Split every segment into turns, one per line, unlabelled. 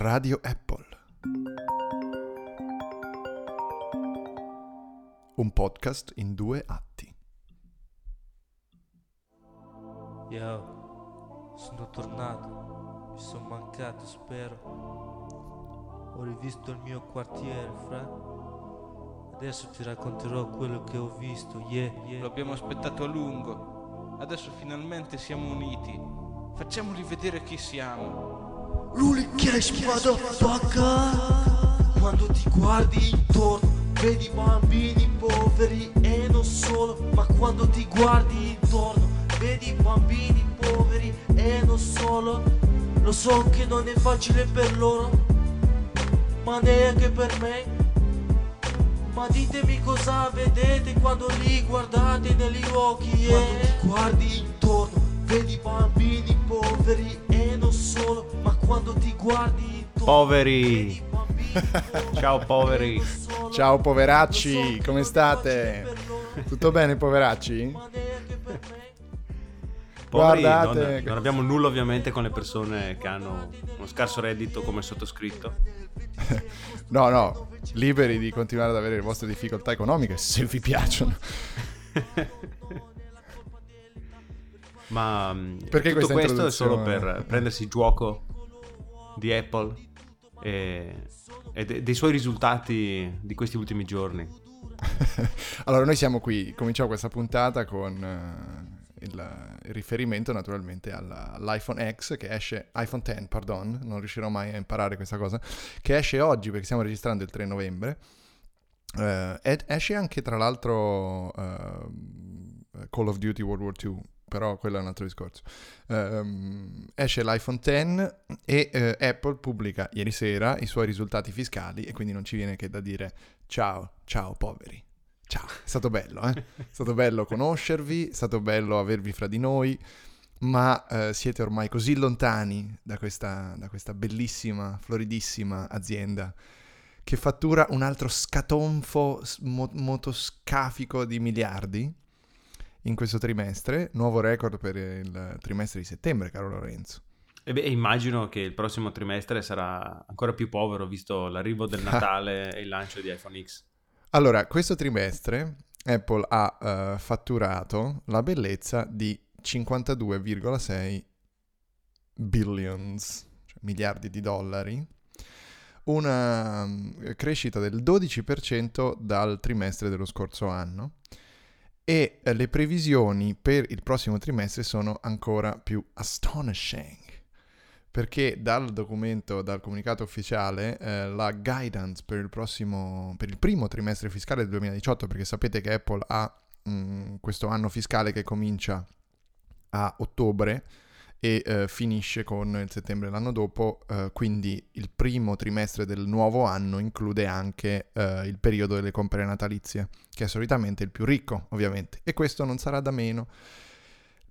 Radio Apple. Un podcast in due atti.
Yo, sono tornato, mi sono mancato, spero. Ho rivisto il mio quartiere, fra. Adesso ti racconterò quello che ho visto, yeah, yeah.
Lo abbiamo aspettato a lungo. Adesso finalmente siamo uniti. Facciamoli vedere chi siamo.
Rully Cash, motherfucker Quando ti guardi intorno Vedi bambini poveri e non solo Ma quando ti guardi intorno Vedi bambini poveri e non solo. Lo so che non è facile per loro Ma neanche per me. Ma ditemi cosa vedete quando li guardate negli occhi yeah. Quando ti guardi intorno Vedi bambini poveri
Poveri. Ciao poveri.
Ciao poveracci, come state? Tutto bene poveracci?
Poveri
Guardate-
non, non abbiamo nulla ovviamente con le persone che hanno uno scarso reddito come il sottoscritto.
No, no, liberi di continuare ad avere le vostre difficoltà economiche se vi piacciono.
Ma mm,
Perché
tutto questo è solo per prendersi gioco di Apple e, e de- dei suoi risultati di questi ultimi giorni.
allora, noi siamo qui, cominciamo questa puntata con eh, il, riferimento naturalmente all'iPhone X che esce, iPhone X, pardon, non riuscirò mai a imparare questa cosa, che esce oggi perché stiamo registrando il 3 novembre. Eh, ed esce anche tra l'altro eh, Call of Duty World War II, però quello è un altro discorso. Ehm, esce l'iPhone X e eh, Apple pubblica ieri sera i suoi risultati fiscali e quindi non ci viene che da dire ciao, ciao poveri. Ciao, è stato bello, eh? È stato bello conoscervi, è stato bello avervi fra di noi, ma eh, siete ormai così lontani da questa, da questa bellissima, floridissima azienda che fattura un altro scatonfo motoscafico di miliardi in questo trimestre, nuovo record per il trimestre di settembre, caro Lorenzo.
E beh, immagino che il prossimo trimestre sarà ancora più povero visto l'arrivo del Natale e il lancio di iPhone X.
Allora, questo trimestre Apple ha eh, fatturato la bellezza di 52,6 billions, cioè miliardi di dollari, una mm, crescita del 12% dal trimestre dello scorso anno e eh, le previsioni per il prossimo trimestre sono ancora più astonishing perché dal documento, dal comunicato ufficiale, eh, la guidance per il prossimo, per il primo trimestre fiscale del 2018, perché sapete che Apple ha mh, questo anno fiscale che comincia a ottobre e eh, finisce con il settembre l'anno dopo, eh, quindi il primo trimestre del nuovo anno include anche eh, il periodo delle compere natalizie, che è solitamente il più ricco, ovviamente, e questo non sarà da meno.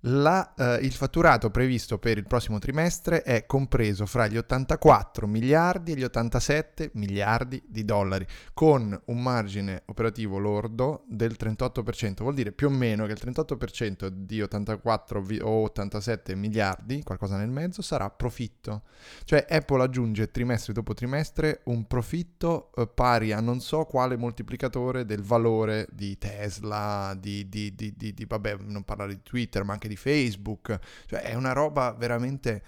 La, eh, il fatturato previsto per il prossimo trimestre è compreso fra gli 84 miliardi e gli 87 miliardi di dollari, con un margine operativo lordo del 38%. Vuol dire più o meno che il 38% di 84 vi- o 87 miliardi, qualcosa nel mezzo, sarà profitto. Cioè Apple aggiunge trimestre dopo trimestre un profitto eh, pari a non so quale moltiplicatore del valore di Tesla, di, di, di, di- vabbè, non parlare di Twitter, ma anche di Facebook. Cioè è una roba veramente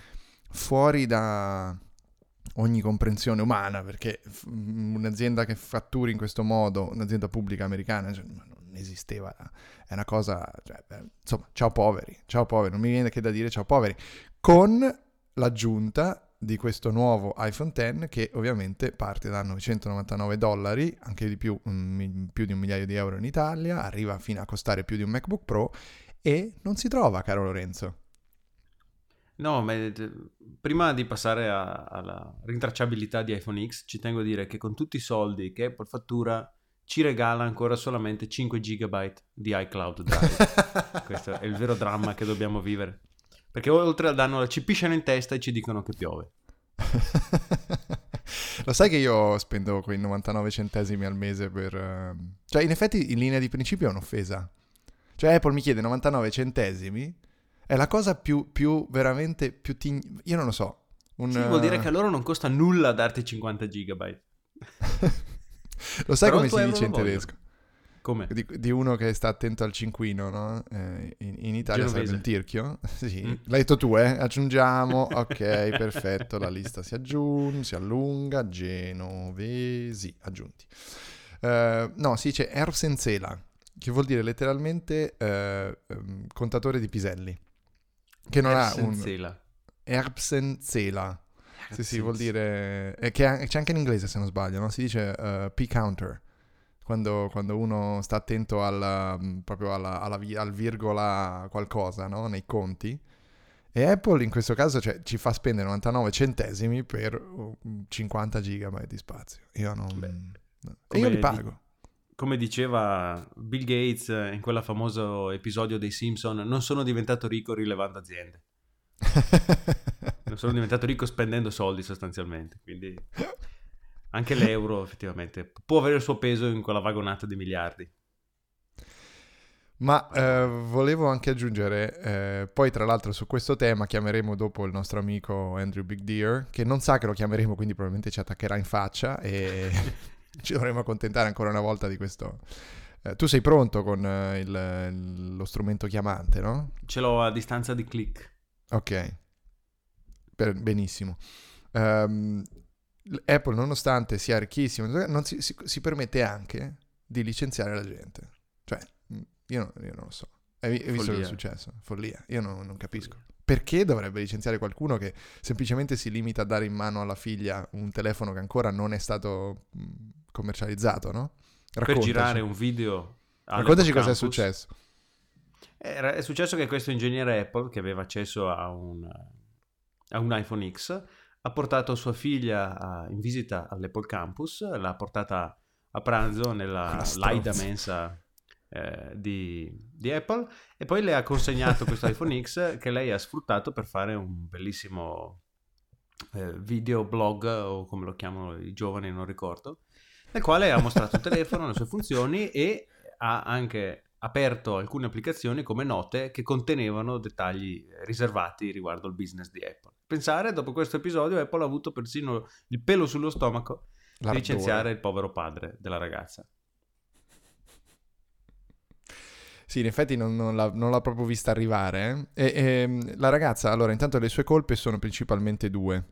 fuori da ogni comprensione umana, perché f- un'azienda che fatturi in questo modo, un'azienda pubblica americana, cioè, non esisteva. È una cosa, cioè, eh, insomma, ciao poveri, ciao poveri, non mi viene che da dire ciao poveri, con l'aggiunta di questo nuovo iPhone X che ovviamente parte da 999 dollari, anche di più, un mi- più di un migliaio di euro in Italia, arriva fino a costare più di un MacBook Pro e non si trova, caro Lorenzo.
No, ma eh, prima di passare a- alla rintracciabilità di iPhone X, ci tengo a dire che con tutti i soldi che Apple fattura ci regala ancora solamente 5 GB di iCloud Drive. Questo è il vero dramma che dobbiamo vivere. Perché oltre al danno ci pisciano in testa e ci dicono che piove.
Lo sai che io spendo quei 99 centesimi al mese per... ehm, Cioè, in effetti, in linea di principio è un'offesa. Cioè, Apple mi chiede 99 centesimi, è la cosa più, più veramente, più... tign- Io non lo so. Un,
Sì, vuol dire
eh,
che a loro non costa nulla darti 50 gigabyte.
Lo sai
Però
come si dice in tedesco?
Come?
Di, di uno che sta attento al cinquino, no? Eh, in, in Italia
Genovese.
sarebbe un tirchio. Sì,
Mm.
l'hai detto tu, eh? Aggiungiamo, ok, perfetto, la lista si aggiunge, si allunga, genovesi, aggiunti. Eh, no, si dice Ersenzela, che vuol dire letteralmente eh, ehm, contatore di piselli. Che non ha un...
Ersenzela.
Erbsenzela. Sì, sì, vuol dire... eh, che c'è anche in inglese se non sbaglio, no? Si dice eh, P-counter. Quando, quando uno sta attento al, mm, proprio alla, alla al virgola qualcosa, no? Nei conti. E Apple in questo caso cioè, ci fa spendere 99 centesimi per uh, 50 gigabyte di spazio. Io non...
Beh.
E io li pago.
Come diceva Bill Gates eh, in quel famoso episodio dei Simpson, non sono diventato ricco rilevando aziende. Non sono diventato ricco spendendo soldi sostanzialmente. Quindi anche l'euro effettivamente può avere il suo peso in quella vagonata di miliardi.
Ma eh, volevo anche aggiungere, eh, poi tra l'altro su questo tema chiameremo dopo il nostro amico Andrew Big Deer, che non sa che lo chiameremo, quindi probabilmente ci attaccherà in faccia e ci dovremo accontentare ancora una volta di questo. Eh, tu sei pronto con eh, il- lo strumento chiamante, no?
Ce l'ho a distanza di click.
Ok, Per- benissimo. Ehm, Apple, nonostante sia ricchissimo, non si, si- si permette anche di licenziare la gente. Cioè, mh, io, io non lo so. Hai, hai visto cosa
Follia.
è successo? Follia. Io non, non capisco. Perché dovrebbe licenziare qualcuno che semplicemente si limita a dare in mano alla figlia un telefono che ancora non è stato mh, commercializzato, no?
Per
Raccontaci.
girare un video.
Raccontaci cosa è successo.
Era- È successo che questo ingegnere Apple, che aveva accesso a un, a un iPhone X, ha portato sua figlia a- in visita all'Apple Campus, l'ha portata a pranzo nella laida mensa eh, di, di Apple e poi le ha consegnato questo iPhone X che lei ha sfruttato per fare un bellissimo eh, video blog o come lo chiamano i giovani, non ricordo, nel quale ha mostrato il telefono, le sue funzioni e ha anche aperto alcune applicazioni come note che contenevano dettagli riservati riguardo il business di Apple. Pensare, dopo questo episodio, Apple ha avuto persino il pelo sullo stomaco di licenziare il povero padre della ragazza.
Sì, in effetti non, non l'ha, non l'ha proprio vista arrivare. eh. E, ehm, la ragazza, allora, intanto le sue colpe sono principalmente due.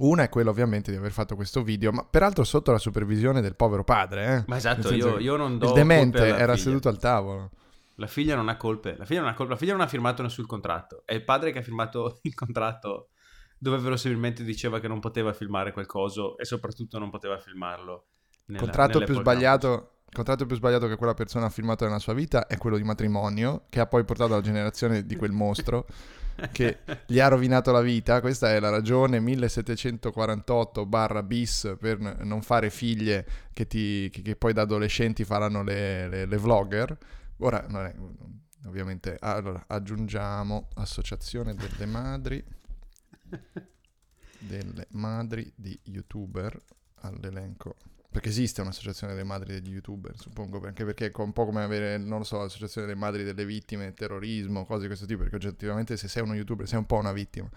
Una è quella ovviamente di aver fatto questo video, ma peraltro sotto la supervisione del povero padre. Eh?
Ma esatto, io, io non do
Il demente era
figlia.
seduto al tavolo.
La figlia non ha colpe. La figlia non ha colpe. La figlia non ha firmato nessun contratto. È il padre che ha firmato il contratto dove verosimilmente diceva che non poteva filmare qualcosa e soprattutto non poteva filmarlo.
Il
nella-
contratto più sbagliato. Il contratto più sbagliato che quella persona ha firmato nella sua vita è quello di matrimonio, che ha poi portato alla generazione di quel mostro che gli ha rovinato la vita. Questa è la ragione 1748 barra bis per non fare figlie che, ti- che- che poi da adolescenti faranno le, le- le vlogger. Ora, è- ovviamente, allora, aggiungiamo associazione delle madri, delle madri di youtuber all'elenco. Perché esiste un'associazione delle madri degli youtuber, suppongo, anche perché è un po' come avere, non lo so, l'associazione delle madri delle vittime terrorismo, cose di questo tipo, perché oggettivamente se sei uno youtuber sei un po' una vittima.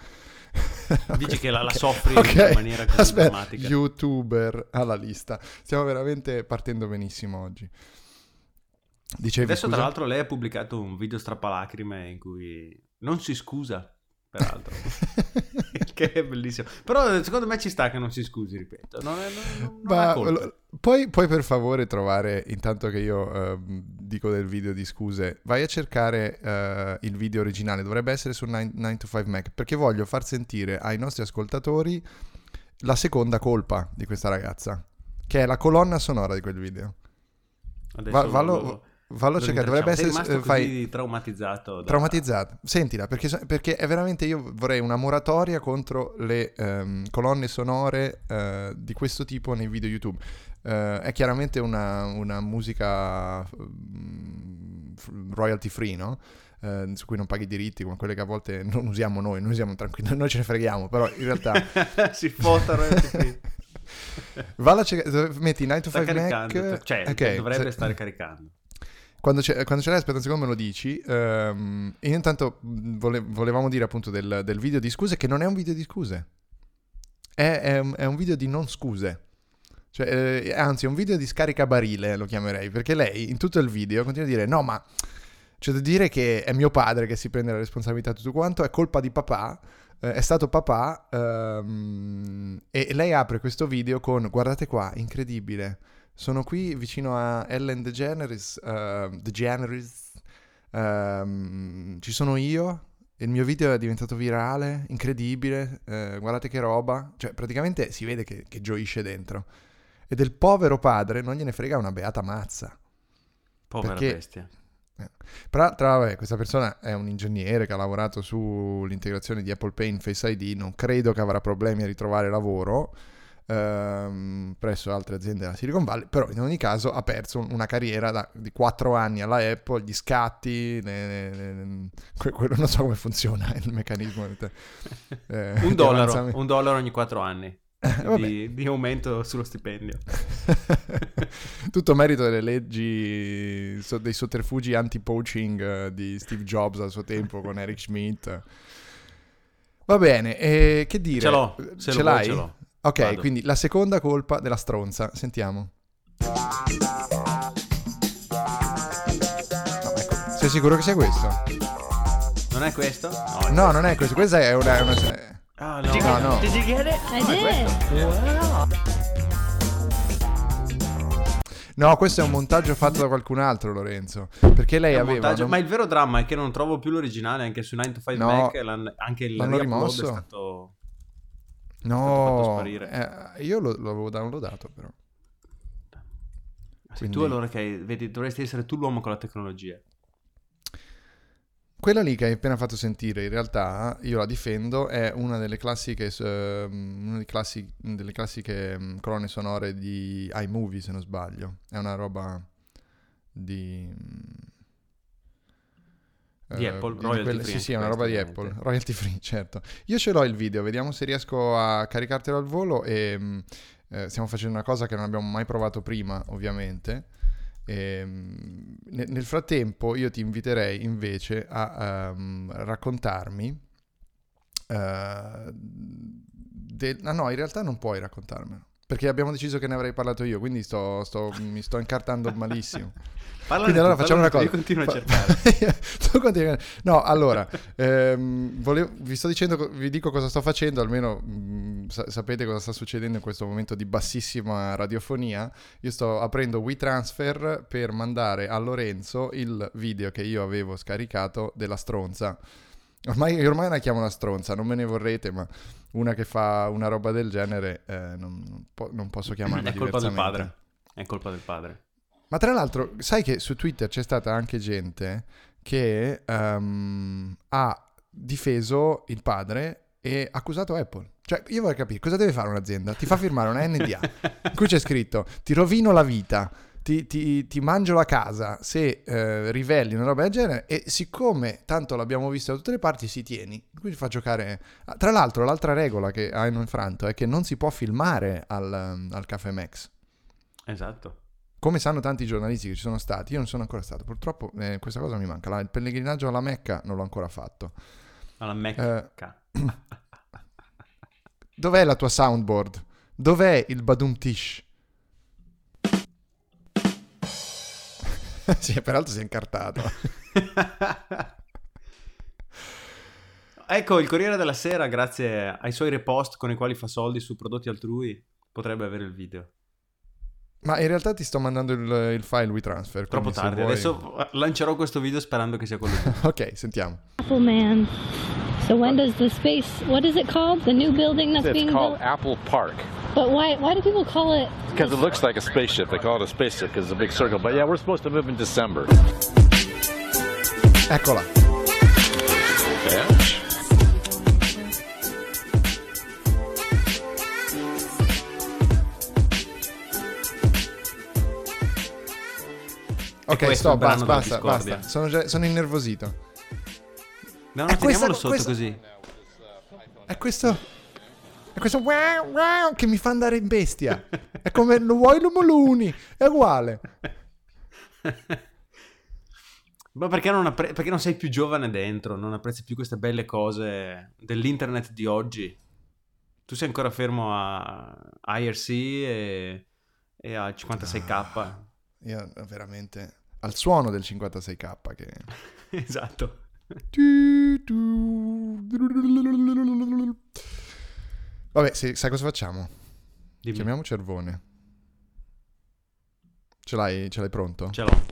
Dici che la- la soffri
ok.
in maniera così
Aspetta,
drammatica.
youtuber alla lista. Stiamo veramente partendo benissimo oggi. Dicevi,
Adesso,
scusa?
tra l'altro, lei ha pubblicato un video strappalacrime in cui non si scusa, peraltro. che è bellissimo. Però secondo me ci sta che non si scusi, ripeto. Non, è, non, non
Ma puoi, puoi per favore trovare, intanto che io ehm, dico del video di scuse, vai a cercare eh, il video originale, dovrebbe essere su 9, 9 to 5 Mac, perché voglio far sentire ai nostri ascoltatori la seconda colpa di questa ragazza, che è la colonna sonora di quel video.
Adesso
Va- vallo,
lo-
vallo a
lo
cercare, dovrebbe essere...
Rimasto così
fai-
traumatizzato. da-
Traumatizzata, sentila perché, perché è veramente io vorrei una moratoria contro le ehm, colonne sonore eh, di questo tipo nei video YouTube. Eh, è chiaramente una, una musica mm, royalty free, no? Eh, su cui non paghi i diritti, come quelle che a volte non usiamo noi, noi siamo tranquilli, noi ce ne freghiamo, però in realtà...
si fotano.
Valla a cercare- metti 9 to
sta
5
caricando.
Mac,
Cioè,
ok,
dovrebbe
se-
stare caricando.
Quando, c'è, quando ce l'hai, aspetta un secondo, me lo dici. E intanto vole- volevamo dire appunto del, del video di scuse, che non è un video di scuse. È, è un- è un video di non scuse. Cioè, eh, anzi, è un video di scaricabarile, lo chiamerei, perché lei in tutto il video continua a dire no, ma c'è da dire che è mio padre che si prende la responsabilità di tutto quanto, è colpa di papà, eh, è stato papà, ehm, e lei apre questo video con guardate qua, incredibile, sono qui vicino a Ellen DeGeneres, uh, DeGeneres ehm, ci sono io, il mio video è diventato virale, incredibile, eh, guardate che roba, cioè praticamente si vede che, che gioisce dentro. E del povero padre non gliene frega una beata mazza.
Povera
Perché-
bestia.
Tra, tra vabbè, questa persona è un ingegnere che ha lavorato sull'integrazione di Apple Pay in Face ID, non credo che avrà problemi a ritrovare lavoro ehm, presso altre aziende della Silicon Valley, però in ogni caso ha perso un- una carriera da- di 4 anni alla Apple, gli scatti, le- le- que- quello- non so come funziona il meccanismo. eh,
Un dollaro, un dollaro ogni quattro anni
vabbè.
di, di aumento sullo stipendio.
Tutto merito delle leggi, so- dei sotterfugi anti-poaching eh, di Steve Jobs al suo tempo con Eric Schmidt. Va bene, e che dire?
Ce l'ho,
ce
vuoi
l'hai?
ce l'ho.
Ok,
Vado.
quindi la seconda colpa della stronza, sentiamo. No, ecco, sei sicuro che sia questo?
Non è questo? No,
No, non è questo, questa è una... è una-
Ah, no.
No, no.
Did you get it?
I did.
No, questo è un montaggio fatto da qualcun altro, Lorenzo. Perché lei aveva...
montaggio-
non-
Ma il vero dramma è che non trovo più l'originale anche su 9 to 5
No.
Mac. l'hanno- Anche il
L'hanno rimosso?
è stato...
No, eh, io lo- l'avevo downloadato però.
Sei
Quindi-
tu allora che vedi, dovresti essere tu l'uomo con la tecnologia.
Quella lì che hai appena fatto sentire, in realtà io la difendo, è una delle classiche, eh, una delle classiche mm, colonne sonore di iMovie, se non sbaglio. È una roba di... mm,
Di
eh,
Apple, royalty free
Sì, sì, è una roba di Apple, royalty free, certo. Io ce l'ho il video, vediamo se riesco a caricartelo al volo e mm, eh, stiamo facendo una cosa che non abbiamo mai provato prima, ovviamente. Ehm, ne- nel frattempo io ti inviterei invece a ehm, raccontarmi eh, del- ah no in realtà non puoi raccontarmelo perché abbiamo deciso che ne avrei parlato io quindi sto, sto- mi sto incartando malissimo.
Parla
quindi
tu,
allora facciamo una
parla
cosa.
tu, Io continuo a cercare.
Tu no allora ehm, volevo- vi sto dicendo vi dico cosa sto facendo almeno mm, sa- sapete cosa sta succedendo in questo momento di bassissima radiofonia. Io sto aprendo WeTransfer per mandare a Lorenzo il video che io avevo scaricato della stronza. Ormai, ormai la chiamo una stronza non me ne vorrete ma una che fa una roba del genere eh, non, po- non posso chiamarla
È colpa del padre. È colpa del padre.
Ma tra l'altro, sai che su Twitter c'è stata anche gente che ehm, ha difeso il padre e accusato Apple. Cioè, io vorrei capire cosa deve fare un'azienda? Ti fa firmare una NDA in cui c'è scritto ti rovino la vita, ti, ti- ti mangio la casa se eh, riveli una roba del genere e siccome tanto l'abbiamo visto da tutte le parti si tieni. Quindi fa giocare... Ah, Tra l'altro l'altra regola che hanno infranto è che non si può filmare al, al Caffè Max.
Esatto.
Come sanno tanti giornalisti che ci sono stati, io non sono ancora stato. Purtroppo eh, questa cosa mi manca. La- il pellegrinaggio alla Mecca non l'ho ancora fatto.
Alla Mac.
Eh. Dov'è la tua soundboard? Dov'è il Badum Tish? sì, peraltro si è incartato.
ecco, il Corriere della Sera, grazie ai suoi repost con i quali fa soldi su prodotti altrui, potrebbe avere il video.
Ma in realtà ti sto mandando il, il file WeTransfer.
Troppo tardi.
vuoi-
Adesso lancerò questo video sperando che sia quello
ok, sentiamo.
Apple Man. So when does the space? What is it called? The new building that's
It's
being
called
built.
Apple Park
But why? Why do people call it?
because it looks like a spaceship. They call it a spaceship because it's a big circle. But yeah, we're supposed to move in December.
Eccola.
Yeah.
Ok,
questo
stop, basta, basta, basta. Sono, già- sono innervosito.
No,
È
no,
questa-
teniamolo sotto
questa-
così.
È questo. È questo wow, wow che mi fa andare in bestia. È come lo vuoi lo moluni. È uguale.
Ma perché non, appre- perché non sei più giovane dentro, non apprezzi più queste belle cose dell'internet di oggi. Tu sei ancora fermo a IRC e, e a 56k.
Ah, io veramente... Al suono del 56k che...
esatto.
Vabbè, sì, sai cosa facciamo?
Dimmi.
Chiamiamo Cervone. Ce l'hai, ce l'hai pronto?
Ce l'ho.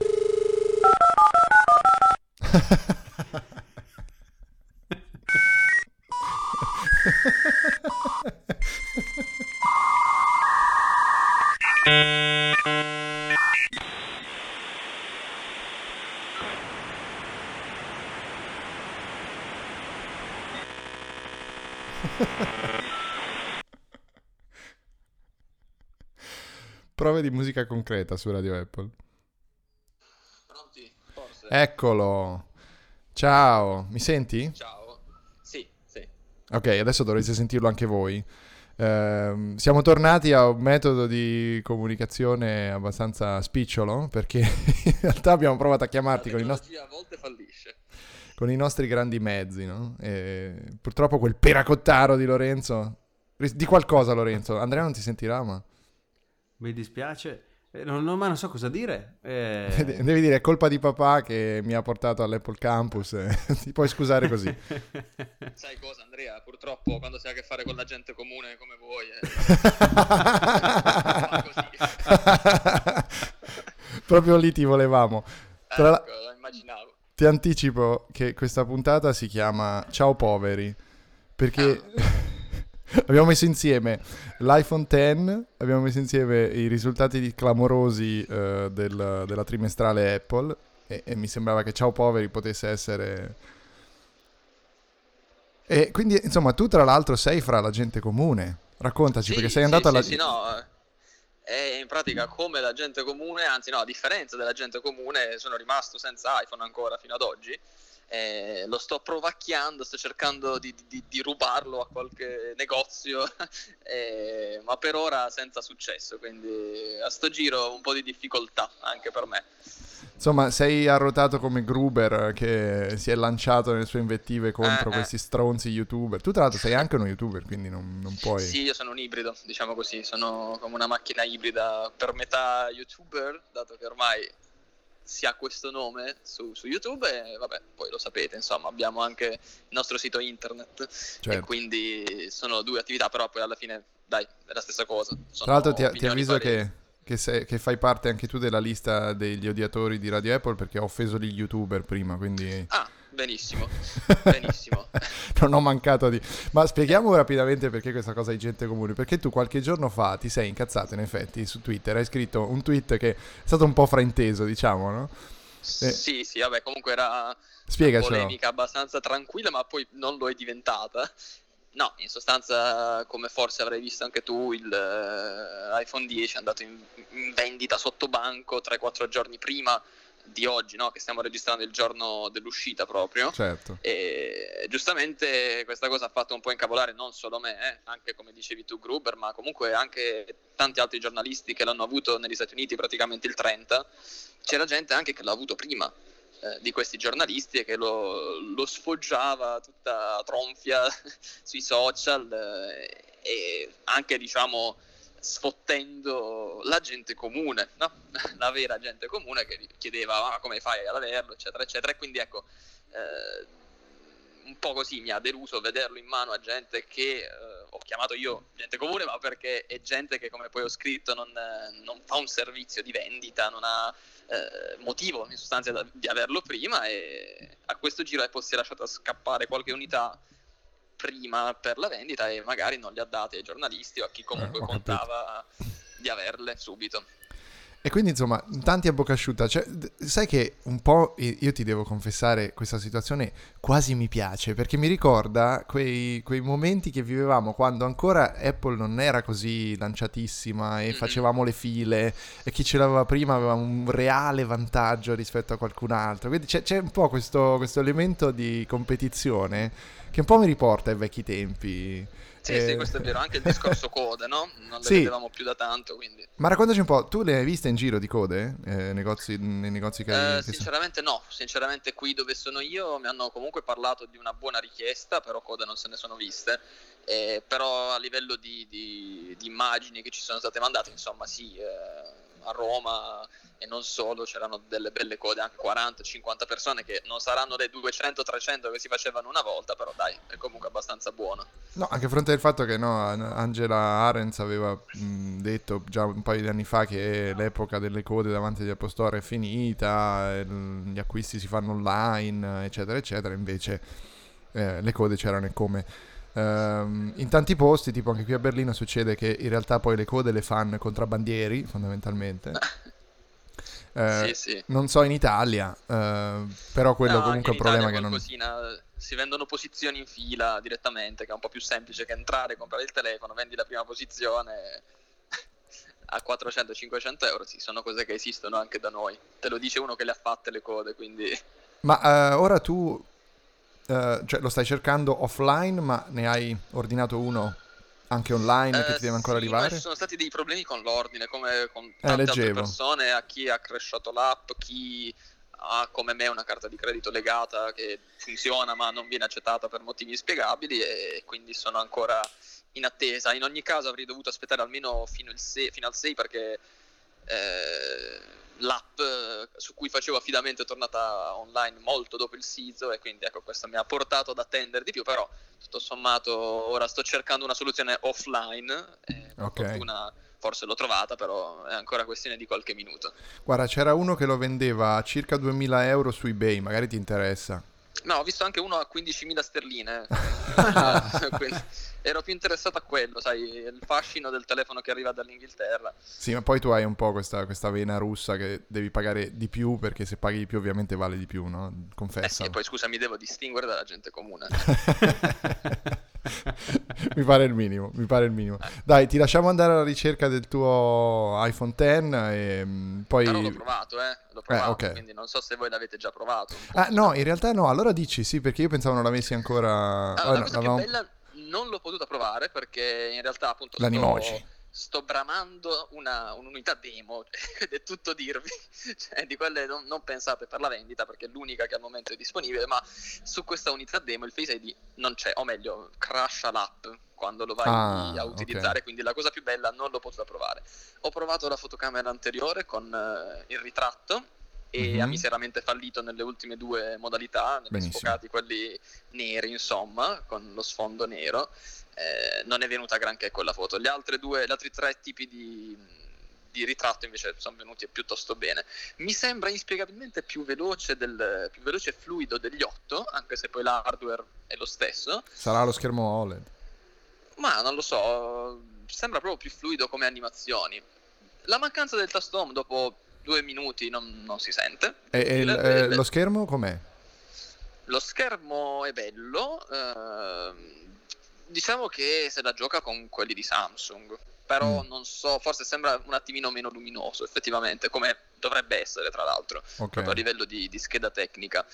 Prove di musica concreta su Radio Apple.
Pronti? Forse?
Eccolo. Ciao, mi senti?
Ciao. Sì, sì.
Ok, adesso dovreste sentirlo anche voi. Ehm, siamo tornati a un metodo di comunicazione abbastanza spicciolo perché in realtà abbiamo provato a chiamarti con i, nostri, con i nostri grandi mezzi, no? Purtroppo quel peracottaro di Lorenzo... Di qualcosa Lorenzo, Andrea non ti sentirà ma...
Mi dispiace. Eh, Non, non- ma non so cosa dire. Eh,
Devi dire è colpa di papà che mi ha portato all'Apple Campus, eh, ti puoi scusare così.
Sai cosa, Andrea? Purtroppo quando si ha a che fare con la gente comune come voi, eh,
Proprio lì ti volevamo. Tra la-
ecco, lo immaginavo.
Ti anticipo che questa puntata si chiama Ciao poveri, perché abbiamo messo insieme l'iPhone X, abbiamo messo insieme i risultati clamorosi eh, del- della trimestrale Apple e, e mi sembrava che Ciao poveri potesse essere... E quindi, insomma, tu tra l'altro sei fra la gente comune. Raccontaci,
Sì,
perché sei
sì,
andato
sì,
alla...
Sì, no, eh, è in pratica come la gente comune, anzi no, a differenza della gente comune, sono rimasto senza iPhone ancora fino ad oggi. Eh, lo sto provacchiando, sto cercando di, di- di rubarlo a qualche negozio, eh, ma per ora senza successo, quindi a sto giro un po' di difficoltà anche per me.
Insomma, sei arrotato come Gruber che si è lanciato nelle sue invettive contro
Eh, eh.
questi stronzi youtuber. Tu tra l'altro sei anche uno youtuber, quindi non, non puoi...
Sì, io sono un ibrido, diciamo così, sono come una macchina ibrida per metà youtuber, dato che ormai si ha questo nome su, su YouTube e vabbè, poi lo sapete, insomma, abbiamo anche il nostro sito internet e
Certo.
quindi sono due attività, però poi alla fine, dai, è la stessa cosa. Sono
Tra l'altro ti, ti avviso che, che sei- che fai parte anche tu della lista degli odiatori di Radio Apple perché ho offeso gli youtuber prima, quindi
Ah, benissimo, benissimo.
non ho mancato di... Ma spieghiamo rapidamente perché questa cosa è gente comune. Perché tu qualche giorno fa ti sei incazzato in effetti su Twitter, hai scritto un tweet che è stato un po' frainteso, diciamo, no? Eh.
Sì, sì, vabbè, comunque era una
Spiegacelo.
polemica abbastanza tranquilla, ma poi non lo è diventata. No, in sostanza, come forse avrai visto anche tu, il eh, iPhone 10 è andato in, in vendita sotto banco 3-4 giorni prima di oggi, no? che stiamo registrando il giorno dell'uscita proprio.
Certo.
E giustamente questa cosa ha fatto un po' incavolare non solo me, eh, anche come dicevi tu Gruber, ma comunque anche tanti altri giornalisti che l'hanno avuto negli Stati Uniti praticamente il 30. C'era gente anche che l'ha avuto prima eh, di questi giornalisti e che lo, lo sfoggiava tutta tronfia sui social eh, e anche diciamo sfottendo la gente comune, no? la vera gente comune che chiedeva "Ma come fai ad averlo, eccetera, eccetera. E quindi ecco, eh, un po' così mi ha deluso vederlo in mano a gente che eh, ho chiamato io gente comune, ma perché è gente che, come poi ho scritto, non, non fa un servizio di vendita, non ha eh, motivo in sostanza di averlo prima e a questo giro Apple si è lasciata scappare qualche unità prima per la vendita e magari non le ha date ai giornalisti o a chi comunque
Eh, ho capito.
contava di averle subito.
E quindi insomma, tanti a bocca asciutta. Cioè, sai che un po' io ti devo confessare, questa situazione quasi mi piace perché mi ricorda quei, quei momenti che vivevamo quando ancora Apple non era così lanciatissima e facevamo le file e chi ce l'aveva prima aveva un reale vantaggio rispetto a qualcun altro. Quindi c'è, c'è un po' questo, questo elemento di competizione che un po' mi riporta ai vecchi tempi.
Sì, sì,
Eh,
questo è vero, anche il discorso code, no? Non le
Sì.
vedevamo più da tanto, quindi...
Ma raccontaci un po', tu le hai viste in giro di code? Eh, negozi, nei negozi che hai...
Eh, sinceramente no, sinceramente qui dove sono io mi hanno comunque parlato di una buona richiesta, però code non se ne sono viste, Eh, però a livello di, di- di immagini che ci sono state mandate, insomma sì, eh, a Roma e non solo c'erano delle belle code, anche 40-50 persone che non saranno le 200-300 che si facevano una volta, però dai, è comunque abbastanza buono.
No, anche a fronte del fatto che no, Angela Arens aveva mh, detto già un paio di anni fa che l'epoca delle code davanti agli Apple Store è finita, gli acquisti si fanno online, eccetera, eccetera, invece eh, le code c'erano e come. Ehm, in tanti posti, tipo anche qui a Berlino, succede che in realtà poi le code le fanno contrabbandieri, fondamentalmente. Eh,
sì, sì.
Non so in Italia, eh, però quello
No,
comunque è un problema
Italia
che non...
qualcosina, Si vendono posizioni in fila direttamente, che è un po' più semplice che entrare, comprare il telefono, vendi la prima posizione a 400-500 euro. Sì, sono cose che esistono anche da noi. Te lo dice uno che le ha fatte le code, quindi...
Ma eh, ora tu eh, cioè, lo stai cercando offline, ma ne hai ordinato uno anche online che
Eh,
ti deve ancora
sì,
arrivare?
ci sono stati dei problemi con l'ordine, come con tante altre
Eh,
persone, a chi ha crashato l'app, chi ha come me una carta di credito legata che funziona ma non viene accettata per motivi inspiegabili e quindi sono ancora in attesa. In ogni caso avrei dovuto aspettare almeno fino, se- fino al 6 perché eh, l'app eh, su cui facevo affidamento è tornata online molto dopo il SISO e quindi ecco questo mi ha portato ad attendere di più, però tutto sommato ora sto cercando una soluzione offline e per
Ok.
fortuna forse l'ho trovata, però è ancora questione di qualche minuto.
Guarda, c'era uno che lo vendeva a circa 2000 euro su eBay, magari ti interessa.
No, ho visto anche uno a 15.000 sterline, quindi ero più interessato a quello, sai, il fascino del telefono che arriva dall'Inghilterra.
Sì, ma poi tu hai un po' questa, questa vena russa che devi pagare di più perché se paghi di più ovviamente vale di più, no?
Eh sì, e poi scusa, mi devo distinguere dalla gente comune.
mi pare il minimo, mi pare il minimo. Dai, ti lasciamo andare alla ricerca del tuo iPhone X e mm, poi...
Però l'ho provato, eh, l'ho provato,
ok.
quindi non so se voi l'avete già provato.
Ah, no, in realtà no, allora dici sì, perché io pensavo non l'avessi ancora...
Allora,
ah,
la
no,
cosa
l'avevamo-
più bella non l'ho potuta provare perché in realtà appunto sto, sto bramando una, un'unità demo ed è tutto dirvi, cioè, di quelle non, non pensate per la vendita perché è l'unica che al momento è disponibile, ma su questa unità demo il Face ID non c'è, o meglio, crasha l'app quando lo vai
Ah,
a utilizzare, quindi la cosa più bella non l'ho potuta provare. Ho provato la fotocamera anteriore con eh, il ritratto e
Mhm.
ha miseramente fallito nelle ultime due modalità, negli
Benissimo.
sfocati quelli neri insomma, con lo sfondo nero. Eh, non è venuta granché quella foto. Gli altri due, gli altri tre tipi di, di ritratto invece sono venuti piuttosto bene. Mi sembra inspiegabilmente più veloce, del, più veloce e fluido degli 8, anche se poi l'hardware è lo stesso.
Sarà lo schermo OLED.
Ma non lo so, sembra proprio più fluido come animazioni. La mancanza del tasto home dopo due minuti non, non si sente.
E, il-
Il-
eh, lo schermo com'è?
Lo schermo è bello, ehm, diciamo che se la gioca con quelli di Samsung, però
Mm.
non so, forse sembra un attimino meno luminoso effettivamente, come dovrebbe essere tra l'altro,
Ok.
proprio a livello di, di scheda tecnica.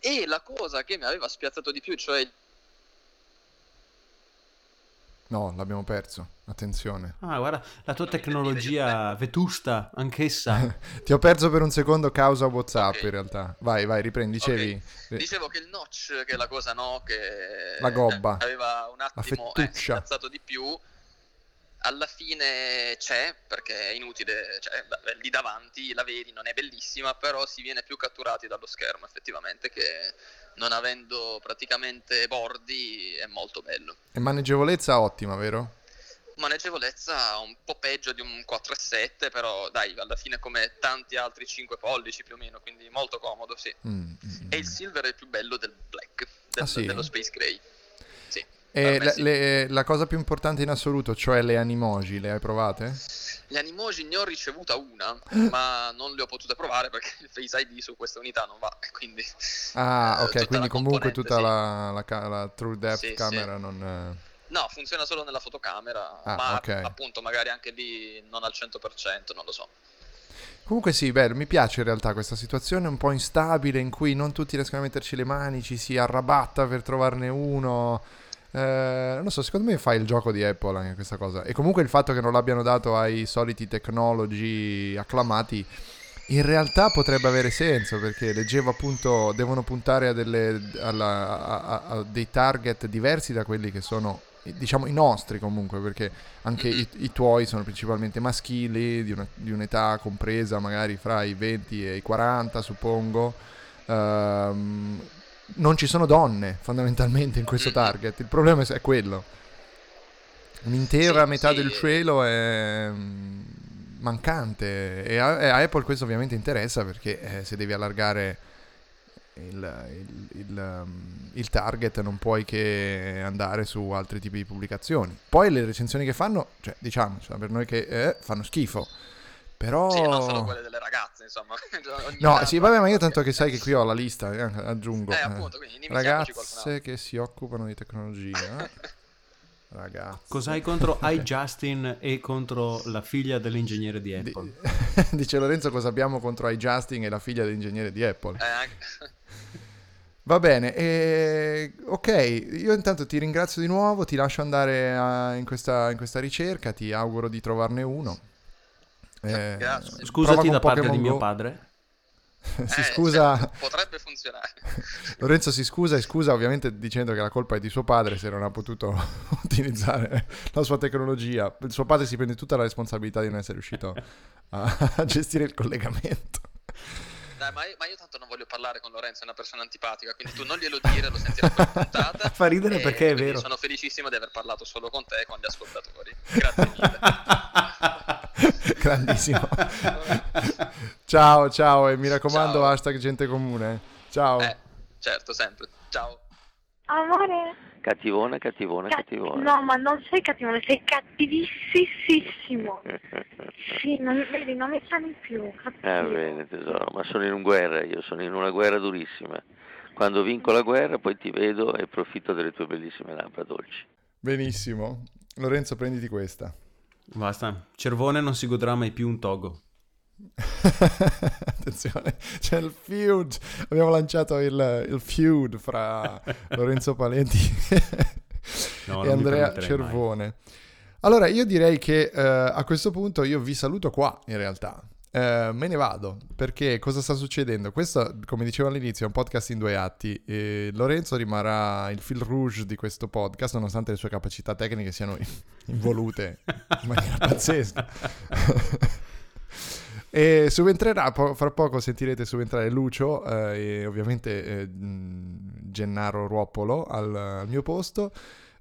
E la cosa che mi aveva spiazzato di più, cioè
No, l'abbiamo perso. Attenzione.
Ah, guarda, la tua tecnologia vetusta, anch'essa.
Ti ho perso per un secondo causa WhatsApp
Ok.
in realtà. Vai, vai, riprendi. Dicevi... eh,
Dicevo che il notch, che è la cosa no, che
La gobba.
aveva un attimo eh,
fettuccia.
spiazzato di più, alla fine c'è, perché è inutile, cioè, lì davanti la vedi, non è bellissima, però si viene più catturati dallo schermo effettivamente, che non avendo praticamente bordi è molto bello.
E maneggevolezza ottima, vero?
Maneggevolezza un po' peggio di un 4.7, però dai, alla fine come tanti altri 5 pollici più o meno, quindi molto comodo, sì.
Mm, mm, mm.
E il silver è il più bello del black, del-
Ah, sì?
dello space gray.
E
me
la,
sì.
le- la cosa più importante in assoluto, cioè le animoji, le hai provate?
Gli animoji ne ho ricevuta una, ma non le ho potute provare perché il Face ID su questa unità non va, quindi...
Ah,
eh,
ok,
tutta
quindi comunque tutta
sì.
la, la la True Depth
Sì,
camera non... eh,
No, funziona solo nella fotocamera,
Ah,
ma
ok.
appunto magari anche lì non al 100%, non lo so.
Comunque sì, bello, mi piace in realtà questa situazione un po' instabile in cui non tutti riescono a metterci le mani, ci si arrabatta per trovarne uno. Eh, non so, secondo me fa il gioco di Apple anche questa cosa. E comunque il fatto che non l'abbiano dato ai soliti technology acclamati in realtà potrebbe avere senso perché leggevo appunto devono puntare a, delle, alla, a, a dei target diversi da quelli che sono diciamo i nostri comunque perché anche i, i tuoi sono principalmente maschili di, una, di, un'età compresa magari fra i 20 e i 40 suppongo um, non ci sono donne fondamentalmente in questo target. Il problema è quello. Un'intera
Sì,
metà
sì.
del cielo è mm, mancante. E a, a Apple questo ovviamente interessa perché eh, se devi allargare il, il- il, um, il target non puoi che andare su altri tipi di pubblicazioni. Poi le recensioni che fanno cioè diciamo cioè, per noi che eh, fanno schifo però
Sì, non solo quelle delle ragazze, insomma. Ogni
no sì vabbè ma io tanto che sai che qui ho la lista eh, aggiungo
Eh, appunto, quindi
ragazze che si occupano di tecnologia ragazze
Cos'hai contro iJustin e contro la figlia dell'ingegnere di
Di-
Apple?
Dice Lorenzo cosa abbiamo contro Justin e la figlia dell'ingegnere di Apple.
Eh, anche-
Va bene, e- ok, io intanto ti ringrazio di nuovo, ti lascio andare a- in, questa, in questa ricerca, ti auguro di trovarne uno. Eh,
Scusati da parte di mio padre.
si
eh,
scusa,
cioè, potrebbe funzionare.
Lorenzo si scusa e scusa ovviamente dicendo che la colpa è di suo padre se non ha potuto utilizzare la sua tecnologia. Il suo padre si prende tutta la responsabilità di non essere riuscito a, a gestire il collegamento.
Dai, ma, io, ma io tanto non voglio parlare con Lorenzo, è una persona antipatica, quindi tu non glielo dire, lo sentirò poi in puntata.
Fa ridere perché è vero.
Sono felicissimo di aver parlato solo con te e con gli ascoltatori. Grazie mille.
Grandissimo. ciao, ciao e mi raccomando
Ciao.
hashtag gente comune. Ciao.
Eh, certo, sempre. Ciao.
Amore,
Cattivone, cattivone,
ca-
cattivone.
no, ma non sei cattivo, sei cattivissimo. Sì, non, vedi, non mi chiami più. Cattivo.
Va bene tesoro, ma sono in guerra, io sono in una guerra durissima. Quando vinco la guerra poi ti vedo e approfitto delle tue bellissime labbra dolci.
Benissimo. Lorenzo, prenditi questa.
Basta, Cervone non si godrà mai più un togo.
Attenzione, c'è il feud. Abbiamo lanciato il, il feud fra Lorenzo Palenti
No,
e Andrea
permetterei mai.
Cervone. Allora, io direi che eh, a questo punto io vi saluto qua, in realtà. Eh, me ne vado perché cosa sta succedendo? Questo, come dicevo all'inizio, è un podcast in due atti. E Lorenzo rimarrà il fil rouge di questo podcast, nonostante le sue capacità tecniche siano involute in maniera pazzesca. E subentrerà, po- fra poco sentirete subentrare Lucio eh, e ovviamente eh, Gennaro Ruopolo al, al mio posto.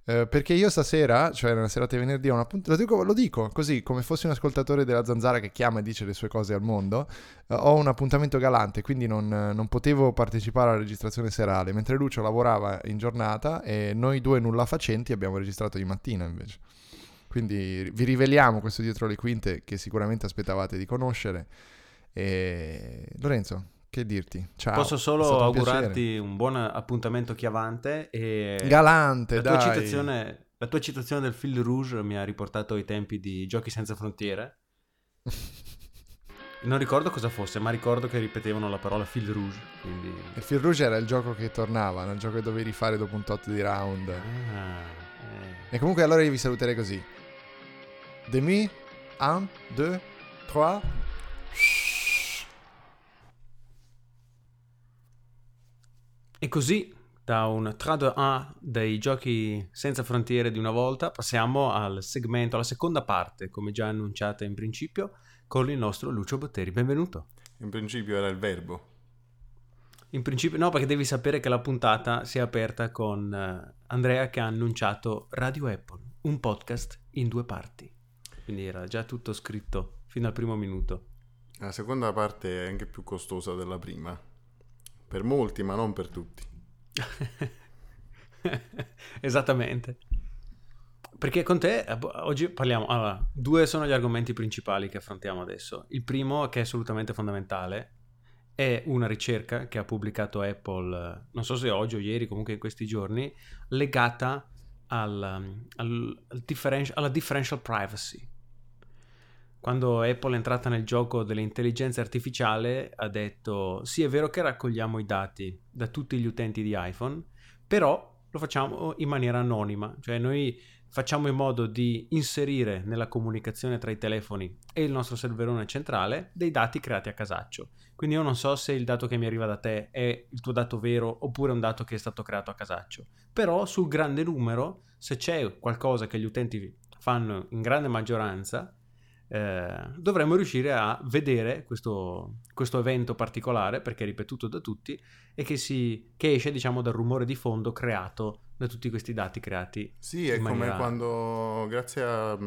eh, perché io stasera, cioè nella serata di venerdì, ho una punt- lo, dico, lo dico così come fossi un ascoltatore della zanzara che chiama e dice le sue cose al mondo. eh, ho un appuntamento galante, quindi non, non potevo partecipare alla registrazione serale. Mentre Lucio lavorava in giornata e noi due nulla facenti abbiamo registrato di mattina invece. Quindi vi riveliamo questo dietro le quinte che sicuramente aspettavate di conoscere. E Lorenzo, che dirti? Ciao.
Posso solo
un piacere.
augurarti un buon appuntamento chiavante e
Galante,
la tua, citazione, la tua citazione del fil rouge mi ha riportato ai tempi di Giochi senza frontiere. Non ricordo cosa fosse, ma ricordo che ripetevano la parola fil rouge, quindi...
Il fil rouge era il gioco che tornava, era il gioco che dovevi fare dopo un tot di round.
Ah, eh.
E comunque allora io vi saluterei così. Demi, un, deux, trois.
E così, da un trad A dei giochi senza frontiere di una volta, passiamo al segmento, alla seconda parte, come già annunciata in principio, con il nostro Lucio Botteri. Benvenuto.
In principio era il verbo.
In principio, no, perché devi sapere che la puntata si è aperta con eh, Andrea che ha annunciato Radio Apple, un podcast in due parti. Quindi era già tutto scritto fino al primo minuto.
La seconda parte è anche più costosa della prima. Per molti, ma non per tutti.
Esattamente. Perché con te eh, oggi parliamo. Allora, due sono gli argomenti principali che affrontiamo adesso. Il primo, che è assolutamente fondamentale, è una ricerca che ha pubblicato Apple, non so se oggi o ieri, comunque in questi giorni, legata al, um, al- al differen- alla differential privacy. Quando Apple è entrata nel gioco dell'intelligenza artificiale, ha detto: Sì, è vero che raccogliamo i dati da tutti gli utenti di iPhone, però lo facciamo in maniera anonima, cioè noi facciamo in modo di inserire nella comunicazione tra i telefoni e il nostro serverone centrale dei dati creati a casaccio. Quindi io non so se il dato che mi arriva da te è il tuo dato vero oppure un dato che è stato creato a casaccio, però sul grande numero, se c'è qualcosa che gli utenti fanno in grande maggioranza, eh, dovremmo riuscire a vedere questo, questo, evento particolare perché è ripetuto da tutti e che, si, che esce diciamo dal rumore di fondo creato da tutti questi dati creati.
Sì, è maniera... come quando grazie a,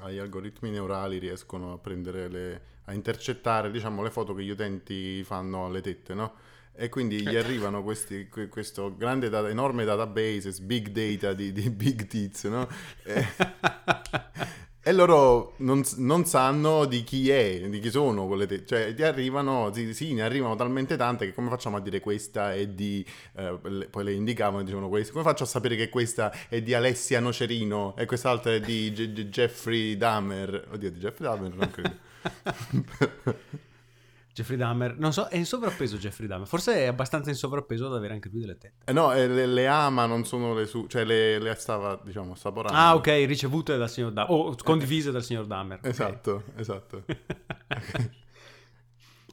agli algoritmi neurali riescono a prendere le, a intercettare diciamo, le foto che gli utenti fanno alle tette, no? E quindi gli arrivano questi, questo grande data, enorme database, big data di, di big tits, no? E, E loro non, non, sanno di chi è, di chi sono quelle te- cioè ti arrivano, sì, sì, ne arrivano talmente tante che come facciamo a dire questa è di, eh, le, poi le indicavano e dicevano questo, come faccio a sapere che questa è di Alessia Nocerino e quest'altra è di G- G- Jeffrey Dahmer, oddio di Jeffrey Dahmer non credo.
Jeffrey Dahmer, non so, è in sovrappeso Jeffrey Dahmer, forse è abbastanza in sovrappeso da avere anche lui delle tette.
Eh no, eh, le, le, ama non sono le sue, cioè le, le, stava, diciamo, saporando.
Ah, ok, ricevute dal signor Dahmer, o condivise dal signor Dahmer.
Esatto, okay. esatto.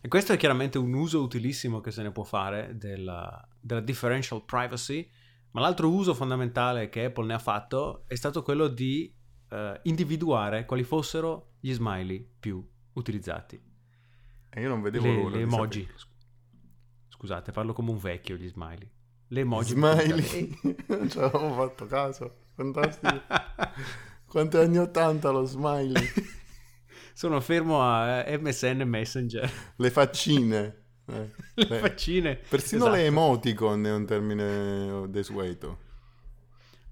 e questo è chiaramente un uso utilissimo che se ne può fare della, della differential privacy, ma l'altro uso fondamentale che Apple ne ha fatto è stato quello di uh, individuare quali fossero gli smiley più utilizzati.
E io non vedevo
le,
l'ora.
Le emoji. Scusate, parlo come un vecchio gli smiley. Le emoji.
Smiley. non ci avevo fatto caso. Fantastico. Quanti anni 80 lo smiley?
Sono fermo a MSN Messenger.
Le faccine.
Eh, le, le faccine.
Persino esatto. le emoticon è un termine desueto.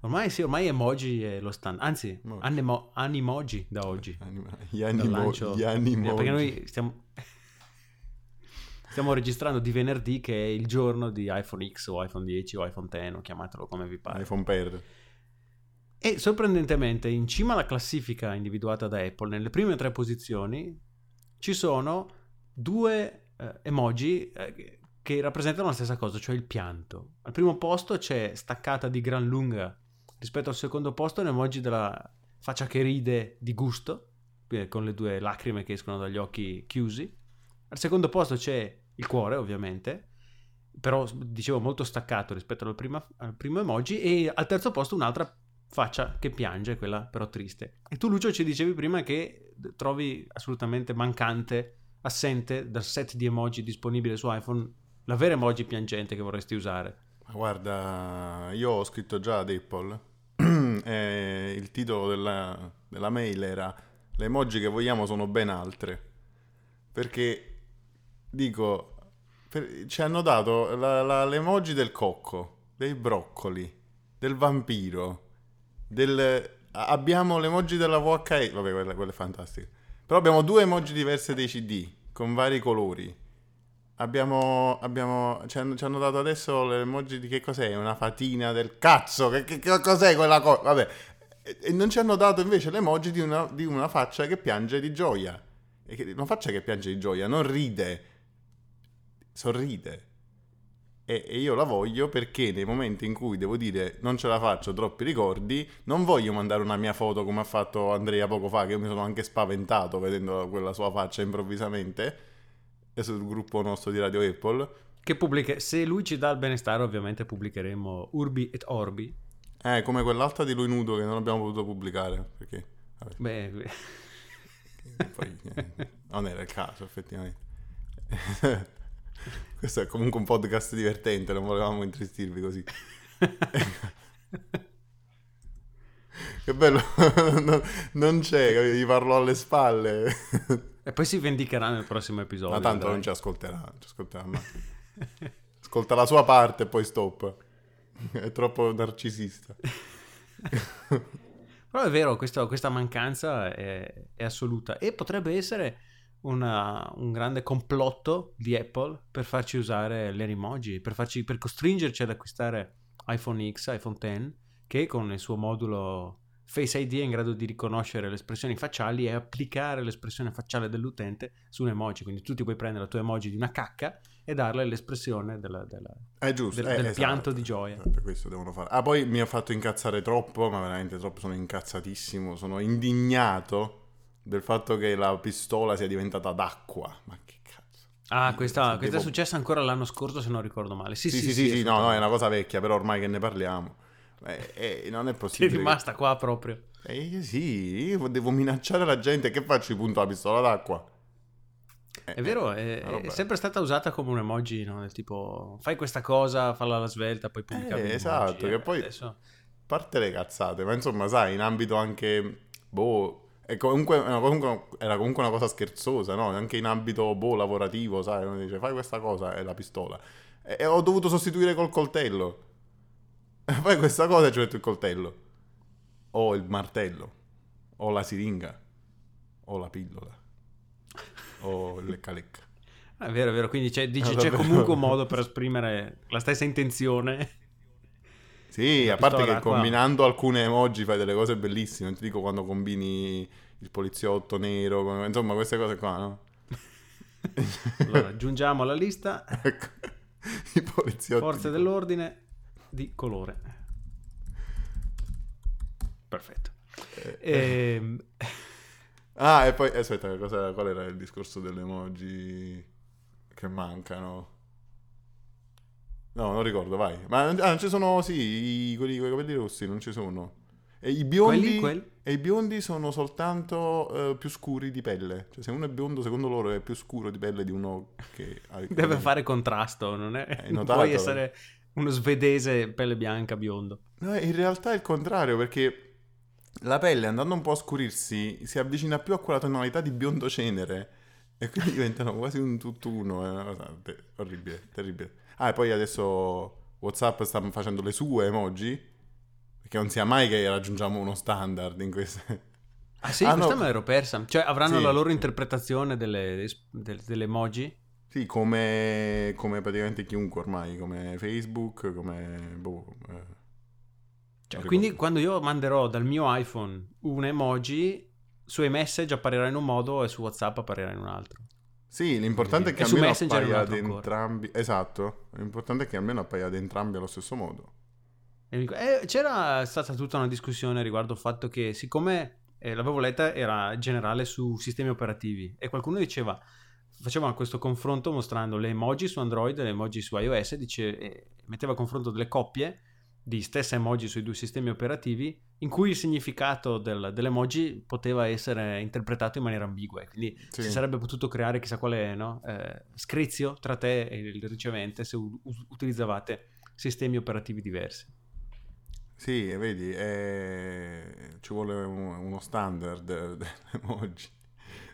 Ormai sì, ormai emoji è lo stand. Anzi, animo, animoji da oggi.
Anima, gli, animo, gli animoji.
Perché noi stiamo... Stiamo registrando di venerdì che è il giorno di iPhone X o iPhone 10 o iPhone X, chiamatelo come vi pare.
iPhone per.
E sorprendentemente in cima alla classifica individuata da Apple, nelle prime tre posizioni, ci sono due eh, emoji eh, che rappresentano la stessa cosa, cioè il pianto. Al primo posto c'è staccata di gran lunga rispetto al secondo posto un emoji della faccia che ride di gusto, con le due lacrime che escono dagli occhi chiusi. Al secondo posto c'è il cuore ovviamente, però dicevo molto staccato rispetto al, prima, al primo emoji e al terzo posto un'altra faccia che piange, quella però triste. E tu Lucio ci dicevi prima che trovi assolutamente mancante, assente dal set di emoji disponibile su iPhone la vera emoji piangente che vorresti usare.
Guarda, io ho scritto già ad Apple e il titolo della, della mail era le emoji che vogliamo sono ben altre. Perché dico, per, ci hanno dato la, la, l'emoji del cocco, dei broccoli, del vampiro, del... abbiamo l'emoji della VHS, vabbè quella, quella è fantastica, però abbiamo due emoji diverse dei CD, con vari colori. Abbiamo, abbiamo ci, hanno, ci, hanno, dato adesso l'emoji di che cos'è? Una fatina del cazzo, che, che, che cos'è quella cosa? Vabbè, e, non ci hanno dato invece l'emoji di una, di una faccia che piange di gioia. Che, una faccia che piange di gioia, non ride sorride. E, e, io la voglio perché nei momenti in cui devo dire non ce la faccio, troppi ricordi, non voglio mandare una mia foto come ha fatto Andrea poco fa, che io mi sono anche spaventato vedendo quella sua faccia improvvisamente, sul gruppo nostro di Radio Apple.
Che pubblica, se lui ci dà il benestare ovviamente pubblicheremo Urbi et Orbi.
Eh, come quell'altra di lui nudo che non abbiamo potuto pubblicare, perché...
Vabbè. Beh, beh.
Poi, eh, non era il caso effettivamente. Questo è comunque un podcast divertente, non volevamo intristirvi così. che bello, non, non c'è, gli parlo alle spalle.
e poi si vendicherà nel prossimo episodio.
Ma tanto dai. non ci ascolterà, non ci ascolterà mai. Ascolta la sua parte e poi stop. È troppo narcisista.
Però è vero, questa, questa mancanza è, è assoluta e potrebbe essere una, un grande complotto di Apple per farci usare le emoji, per, farci, per costringerci ad acquistare iPhone X, iPhone X, che con il suo modulo Face ID è in grado di riconoscere le espressioni facciali e applicare l'espressione facciale dell'utente su un emoji. Quindi tu ti puoi prendere la tua emoji di una cacca e darle l'espressione della- della-
È giusto,
del,
eh,
del
esatto.
pianto di gioia.
Esatto, questo devono fare. Ah, poi mi ha fatto incazzare troppo, ma veramente troppo, sono incazzatissimo, sono indignato del fatto che la pistola sia diventata d'acqua. Ma che cazzo?
Ah, questa, questa è successa ancora l'anno scorso, se non ricordo male. Sì,
Sì,
sì,
sì, sì, sì, no, no, è una cosa vecchia, però ormai che ne parliamo. Eh, eh, non è
Ti è
possibile.
rimasta qua proprio.
Eh, sì, io devo minacciare la gente, che faccio? Punto la pistola d'acqua? Eh,
È vero,
eh,
è,
una roba-
è sempre stata usata come un emoji, no? Del tipo, fai questa cosa, falla alla svelta, poi pubblicavi
Eh, esatto,
eh,
che poi-
adesso-
parte le cazzate, ma insomma, sai, in ambito anche, boh, è comunque, comunque- era comunque una cosa scherzosa, no? Anche in ambito, boh, lavorativo, sai, uno dice, fai questa cosa, è la pistola. E, e ho dovuto sostituire col coltello. E fai questa cosa e ci ho detto il coltello. O il martello. O la siringa. O la pillola. O il lecca-lecca.
È vero, è vero, quindi c'è, dici,
Ah,
c'è comunque un modo per esprimere la stessa intenzione.
Sì, a parte che
d'acqua.
combinando alcune emoji fai delle cose bellissime. Non ti dico quando combini il poliziotto nero, insomma, queste cose qua, no?
Allora, aggiungiamo alla lista
Ecco, i poliziotti.
forze
di-
dell'ordine di colore. Perfetto.
Eh,
Ehm,
Ah, e poi aspetta, cosa- qual era il discorso delle emoji che mancano? No, non ricordo, vai. Ma ah, non ci sono, sì, i, quelli con i capelli rossi, non ci sono. E i biondi,
Quelli, quelli?
e i biondi sono soltanto eh, più scuri di pelle. Cioè, se uno è biondo, secondo loro è più scuro di pelle di uno che ha
deve fare contrasto, non è? Non
notato?
puoi essere uno svedese pelle bianca biondo.
No, in realtà è il contrario, perché la pelle andando un po' a scurirsi si avvicina più a quella tonalità di biondo cenere e quindi diventano quasi un tutt'uno. È una cosa te- orribile, terribile. Ah, e poi adesso WhatsApp sta facendo le sue emoji, perché non sia mai che raggiungiamo uno standard in queste...
Ah sì,
Ah,
questa
no.
me l'ero persa. Cioè avranno
Sì.
la loro interpretazione delle, del- delle emoji?
Sì, come, come praticamente chiunque ormai, come Facebook, come... Boh, eh,
Cioè, quindi quando io manderò dal mio iPhone un emoji, su iMessage apparirà in un modo e su WhatsApp apparirà in un altro.
Sì, l'importante è che almeno appaia ad
altro ancora.
entrambi... Esatto, l'importante è che almeno appaia ad entrambi allo stesso modo.
E eh, c'era stata tutta una discussione riguardo il fatto che siccome eh, l'avevo letta era generale su sistemi operativi e qualcuno diceva faceva questo confronto mostrando le emoji su Android e le emoji su iOS dice, eh, metteva a confronto delle coppie di stesse emoji sui due sistemi operativi in cui il significato del- dell'emoji poteva essere interpretato in maniera ambigua quindi
Sì.
si sarebbe potuto creare chissà quale no, eh, scrizio tra te e il ricevente se u- utilizzavate sistemi operativi diversi.
Sì, vedi, eh, ci vuole un- uno standard dell'emoji.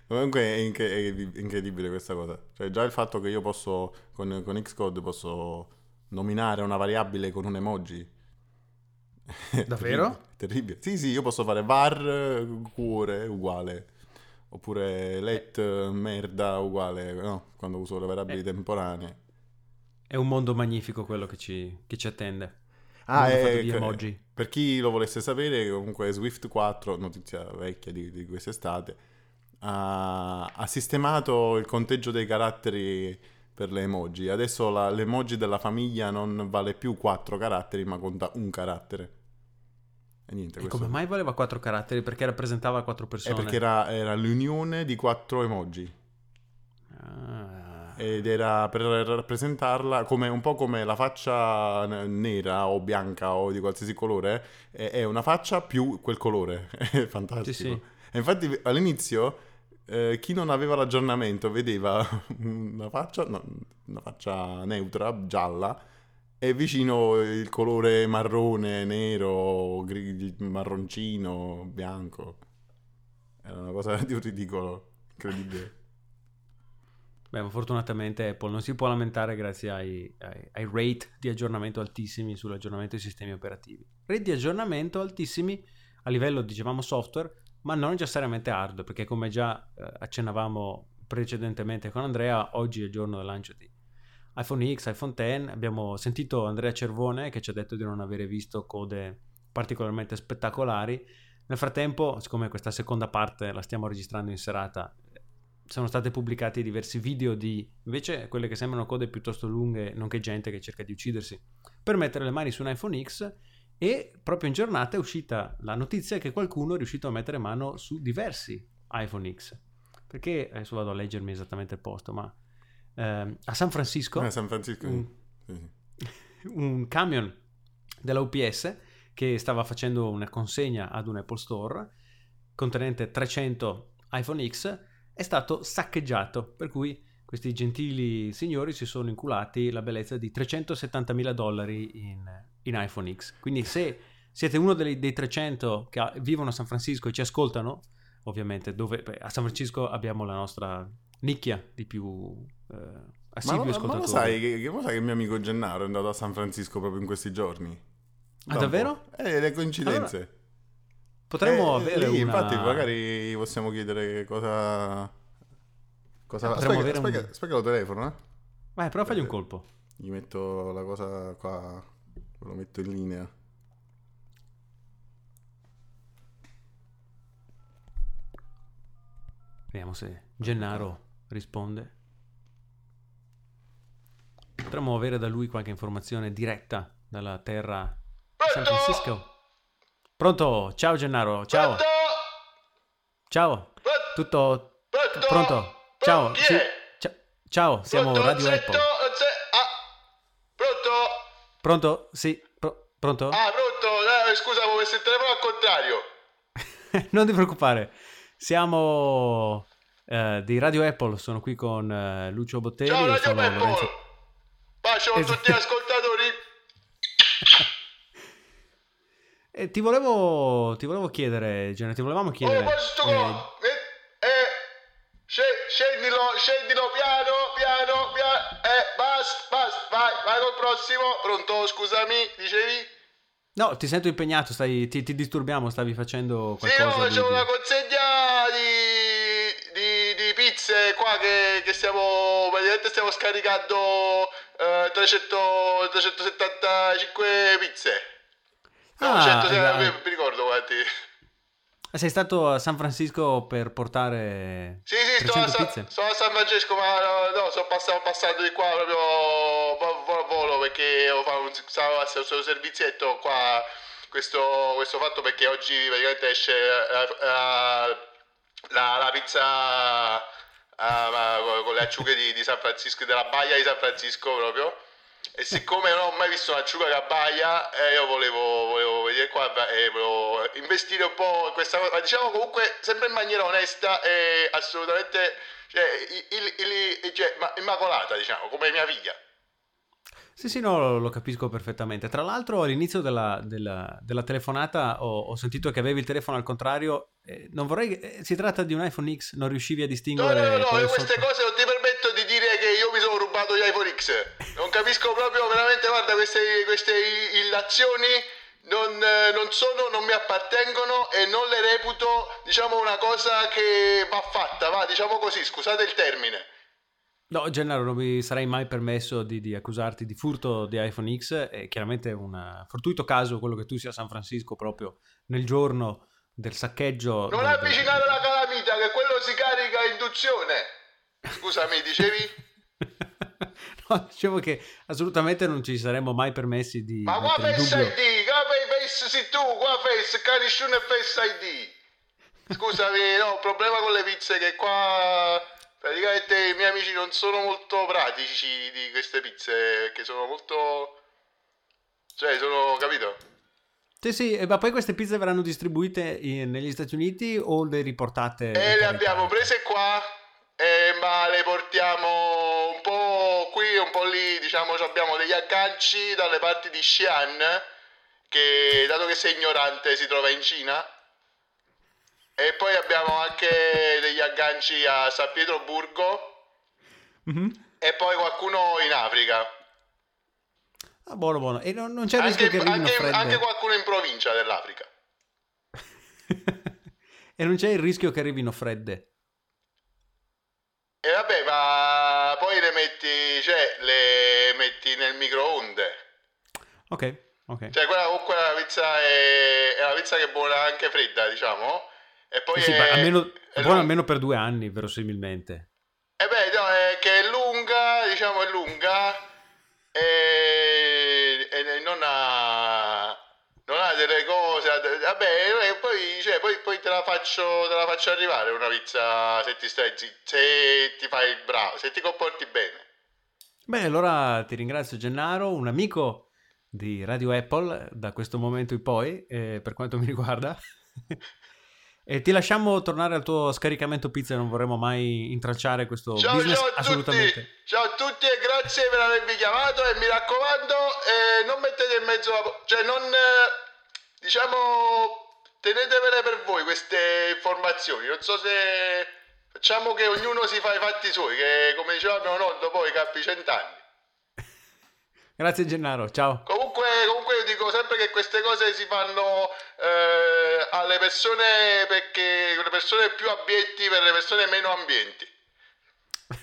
Comunque è, inc- è incredibile questa cosa. Cioè, già il fatto che io posso, con, con Xcode, posso nominare una variabile con un emoji. È
Davvero?
Terribile, terribile. Sì, sì, io posso fare var eh, cuore uguale. Oppure let eh, merda uguale, no? Quando uso le variabili
Eh.
temporanee.
È un mondo magnifico quello che ci, che ci attende.
Ah,
Mondo fatto
eh, che-
emoji.
per chi lo volesse sapere, comunque Swift 4, notizia vecchia di, di quest'estate, ha, ha sistemato il conteggio dei caratteri per le emoji. Adesso la- l'emoji della famiglia non vale più 4 caratteri, ma conta un carattere. E niente,
E
questo
come mai valeva quattro caratteri? Perché rappresentava quattro
è
persone.
perché era, era l'unione di 4 emoji.
Ah.
Ed era per rappresentarla come un po' come la faccia nera o bianca o di qualsiasi colore, è, è una faccia più quel colore. È fantastico.
Sì, sì.
E infatti all'inizio eh, chi non aveva l'aggiornamento vedeva una faccia, no, una faccia neutra, gialla, e vicino il colore marrone, nero, gri- marroncino, bianco. Era una cosa di un ridicolo, incredibile.
Beh, fortunatamente Apple non si può lamentare grazie ai, ai- ai rate di aggiornamento altissimi sull'aggiornamento dei sistemi operativi. Rate di aggiornamento altissimi a livello, dicevamo, software, ma non necessariamente hardware, perché come già eh, accennavamo precedentemente con Andrea, oggi è il giorno del lancio di iPhone X, iPhone X, abbiamo sentito Andrea Cervone che ci ha detto di non avere visto code particolarmente spettacolari. Nel frattempo, siccome questa seconda parte la stiamo registrando in serata, sono state pubblicati diversi video di invece quelle che sembrano code piuttosto lunghe, nonché gente che cerca di uccidersi per mettere le mani su un iPhone X e proprio in giornata è uscita la notizia che qualcuno è riuscito a mettere mano su diversi iPhone X. Perché adesso vado a leggermi esattamente il posto, ma ehm, a San Francisco,
Eh, San Francisco.
un,
sì, sì.
un camion della UPS che stava facendo una consegna ad un Apple Store contenente 300 iPhone X è stato saccheggiato, per cui questi gentili signori si sono inculati la bellezza di 370 mila dollari in, in iPhone X. Quindi se siete uno dei, dei 300 che vivono a San Francisco e ci ascoltano, ovviamente dove, beh, a San Francisco abbiamo la nostra nicchia di più eh,
Ma,
assidui
lo- ma
ascoltatori.
lo sai che, che lo sai che mio amico Gennaro è andato a San Francisco proprio in questi giorni?
Ah,
Da un
davvero?
Eh, le coincidenze.
Potremmo
Eh,
avere
lì,
una...
Infatti, magari possiamo chiedere cosa. Cosa aspetta,
avere un-
aspetta, aspetta lo telefono, eh?
Vai, prova a fargli un colpo.
Gli metto la cosa qua. Lo metto in linea.
Vediamo se Gennaro risponde. Potremmo avere da lui qualche informazione diretta dalla terra San Francisco. Pronto? Ciao Gennaro, ciao. Ciao. Tutto pronto? Ciao. Cia- Ciao, siamo Radio Apple.
Pronto?
Pronto? Sì. Pro- pronto?
Ah, pronto? Eh, scusa, avevo messo il telefono al contrario.
non ti preoccupare. Siamo eh, di Radio Apple, sono qui con eh, Lucio Botteri
Ciao, Radio Apple.
Lorenzo.
Bacio a tutti gli ascoltatori.
E ti volevo, ti volevo chiedere, Gianni, ti volevamo chiedere.
Oh,
eh.
Eh, sce- scendilo, scendilo piano, piano, piano. Eh, basta, basta. Vai, vai col prossimo. Pronto, scusami, dicevi?
no, ti sento impegnato, stai, ti, ti disturbiamo, stavi facendo
Sì, no,
qualcosa di-
c'è
di-
una consegna di, pizze qua che, che stiamo, praticamente stiamo scaricando eh, 300, 375 pizze. No,
Ah,
100,
eh,
mi ricordo quanti.
Sei stato a San Francisco per portare
Sì, sì,
300
a, San, sto a San Francesco, ma no, no, sono passato, passato di qua proprio vo- volo perché devo fare un, stavo a servizietto qua, questo, questo fatto perché oggi praticamente esce eh, eh, la, la pizza ma con- le acciughe di, di San Francisco, della baia di San Francisco proprio. E siccome non ho mai visto un'acciuga che abbaia, eh, io volevo, volevo vedere qua e volevo investire un po' in questa cosa, ma diciamo comunque sempre in maniera onesta e assolutamente cioè, il- il- il- cioè, ma- immacolata, diciamo, come mia figlia.
Sì, sì, no, lo, lo capisco perfettamente. Tra l'altro, all'inizio della, della- della telefonata ho, ho sentito che avevi il telefono al contrario. eh, non vorrei. eh, si tratta di un iPhone X, non riuscivi a distinguere.
no, no, no, io queste
sotto?
cose non ti permetto di dire che io mi sono rubato gli iPhone X. Non capisco proprio, veramente, guarda, queste, queste illazioni non, eh, non sono, non mi appartengono e non le reputo, diciamo, una cosa che va fatta, va, diciamo così, scusate il termine.
No, Gennaro, non mi sarei mai permesso di, di accusarti di furto di iPhone X. È chiaramente un fortuito caso quello che tu sia a San Francisco proprio nel giorno del saccheggio.
Non
del-
avvicinare la calamita, che quello si carica a induzione. Scusami, dicevi?
No, dicevo che assolutamente non ci saremmo mai permessi di
Ma qua Face
dubbio.
ID, qua Face sei tu, qua Face, che nessuno è Face ID. Scusami, no, problema con le pizze che qua praticamente i miei amici non sono molto pratici di queste pizze, che sono molto... Cioè, sono, capito?
Sì, sì, ma poi queste pizze verranno distribuite in- negli Stati Uniti o le riportate?
E
per
le abbiamo prese qua, eh, ma le portiamo un po' qui, un po' lì, diciamo, ci abbiamo degli agganci dalle parti di Xi'an, che dato che sei ignorante si trova in Cina, e poi abbiamo anche degli agganci a San Pietroburgo
Mhm.
e poi qualcuno in Africa.
Ah, buono, buono. E non, non c'è il rischio
Anche,
che arrivino
anche-
fredde?
anche qualcuno in provincia dell'Africa.
E non c'è il rischio che arrivino fredde?
E vabbè, ma poi le metti, cioè, le metti nel microonde.
Ok, ok.
Cioè, quella comunque la pizza è, è una pizza che è buona anche fredda, diciamo.
E poi
Sì, sì,
è,
almeno,
è lunga-
almeno per due anni, verosimilmente.
Eh beh, no, è che è lunga, diciamo è lunga e, e non ha non ha delle cose, vabbè, e poi, cioè, poi, poi te la faccio te la faccio arrivare una pizza se ti stai se ti fai il bravo, se ti comporti bene.
Beh, allora ti ringrazio Gennaro, un amico di Radio Apple da questo momento in poi, eh, per quanto mi riguarda. e ti lasciamo tornare al tuo scaricamento pizza, non vorremmo mai intralciare questo
Ciao,
business
ciao a tutti,
assolutamente.
ciao a tutti e grazie per avermi chiamato e mi raccomando eh, non mettete in mezzo la... cioè non... eh, diciamo... tenetevele per voi queste informazioni, non so se... Facciamo che ognuno si fa i fatti suoi, che come diceva mio nonno poi capi cent'anni.
Grazie Gennaro, ciao.
Comunque, comunque io dico sempre che queste cose si fanno eh, alle persone perché le persone più abietti per le persone meno ambienti.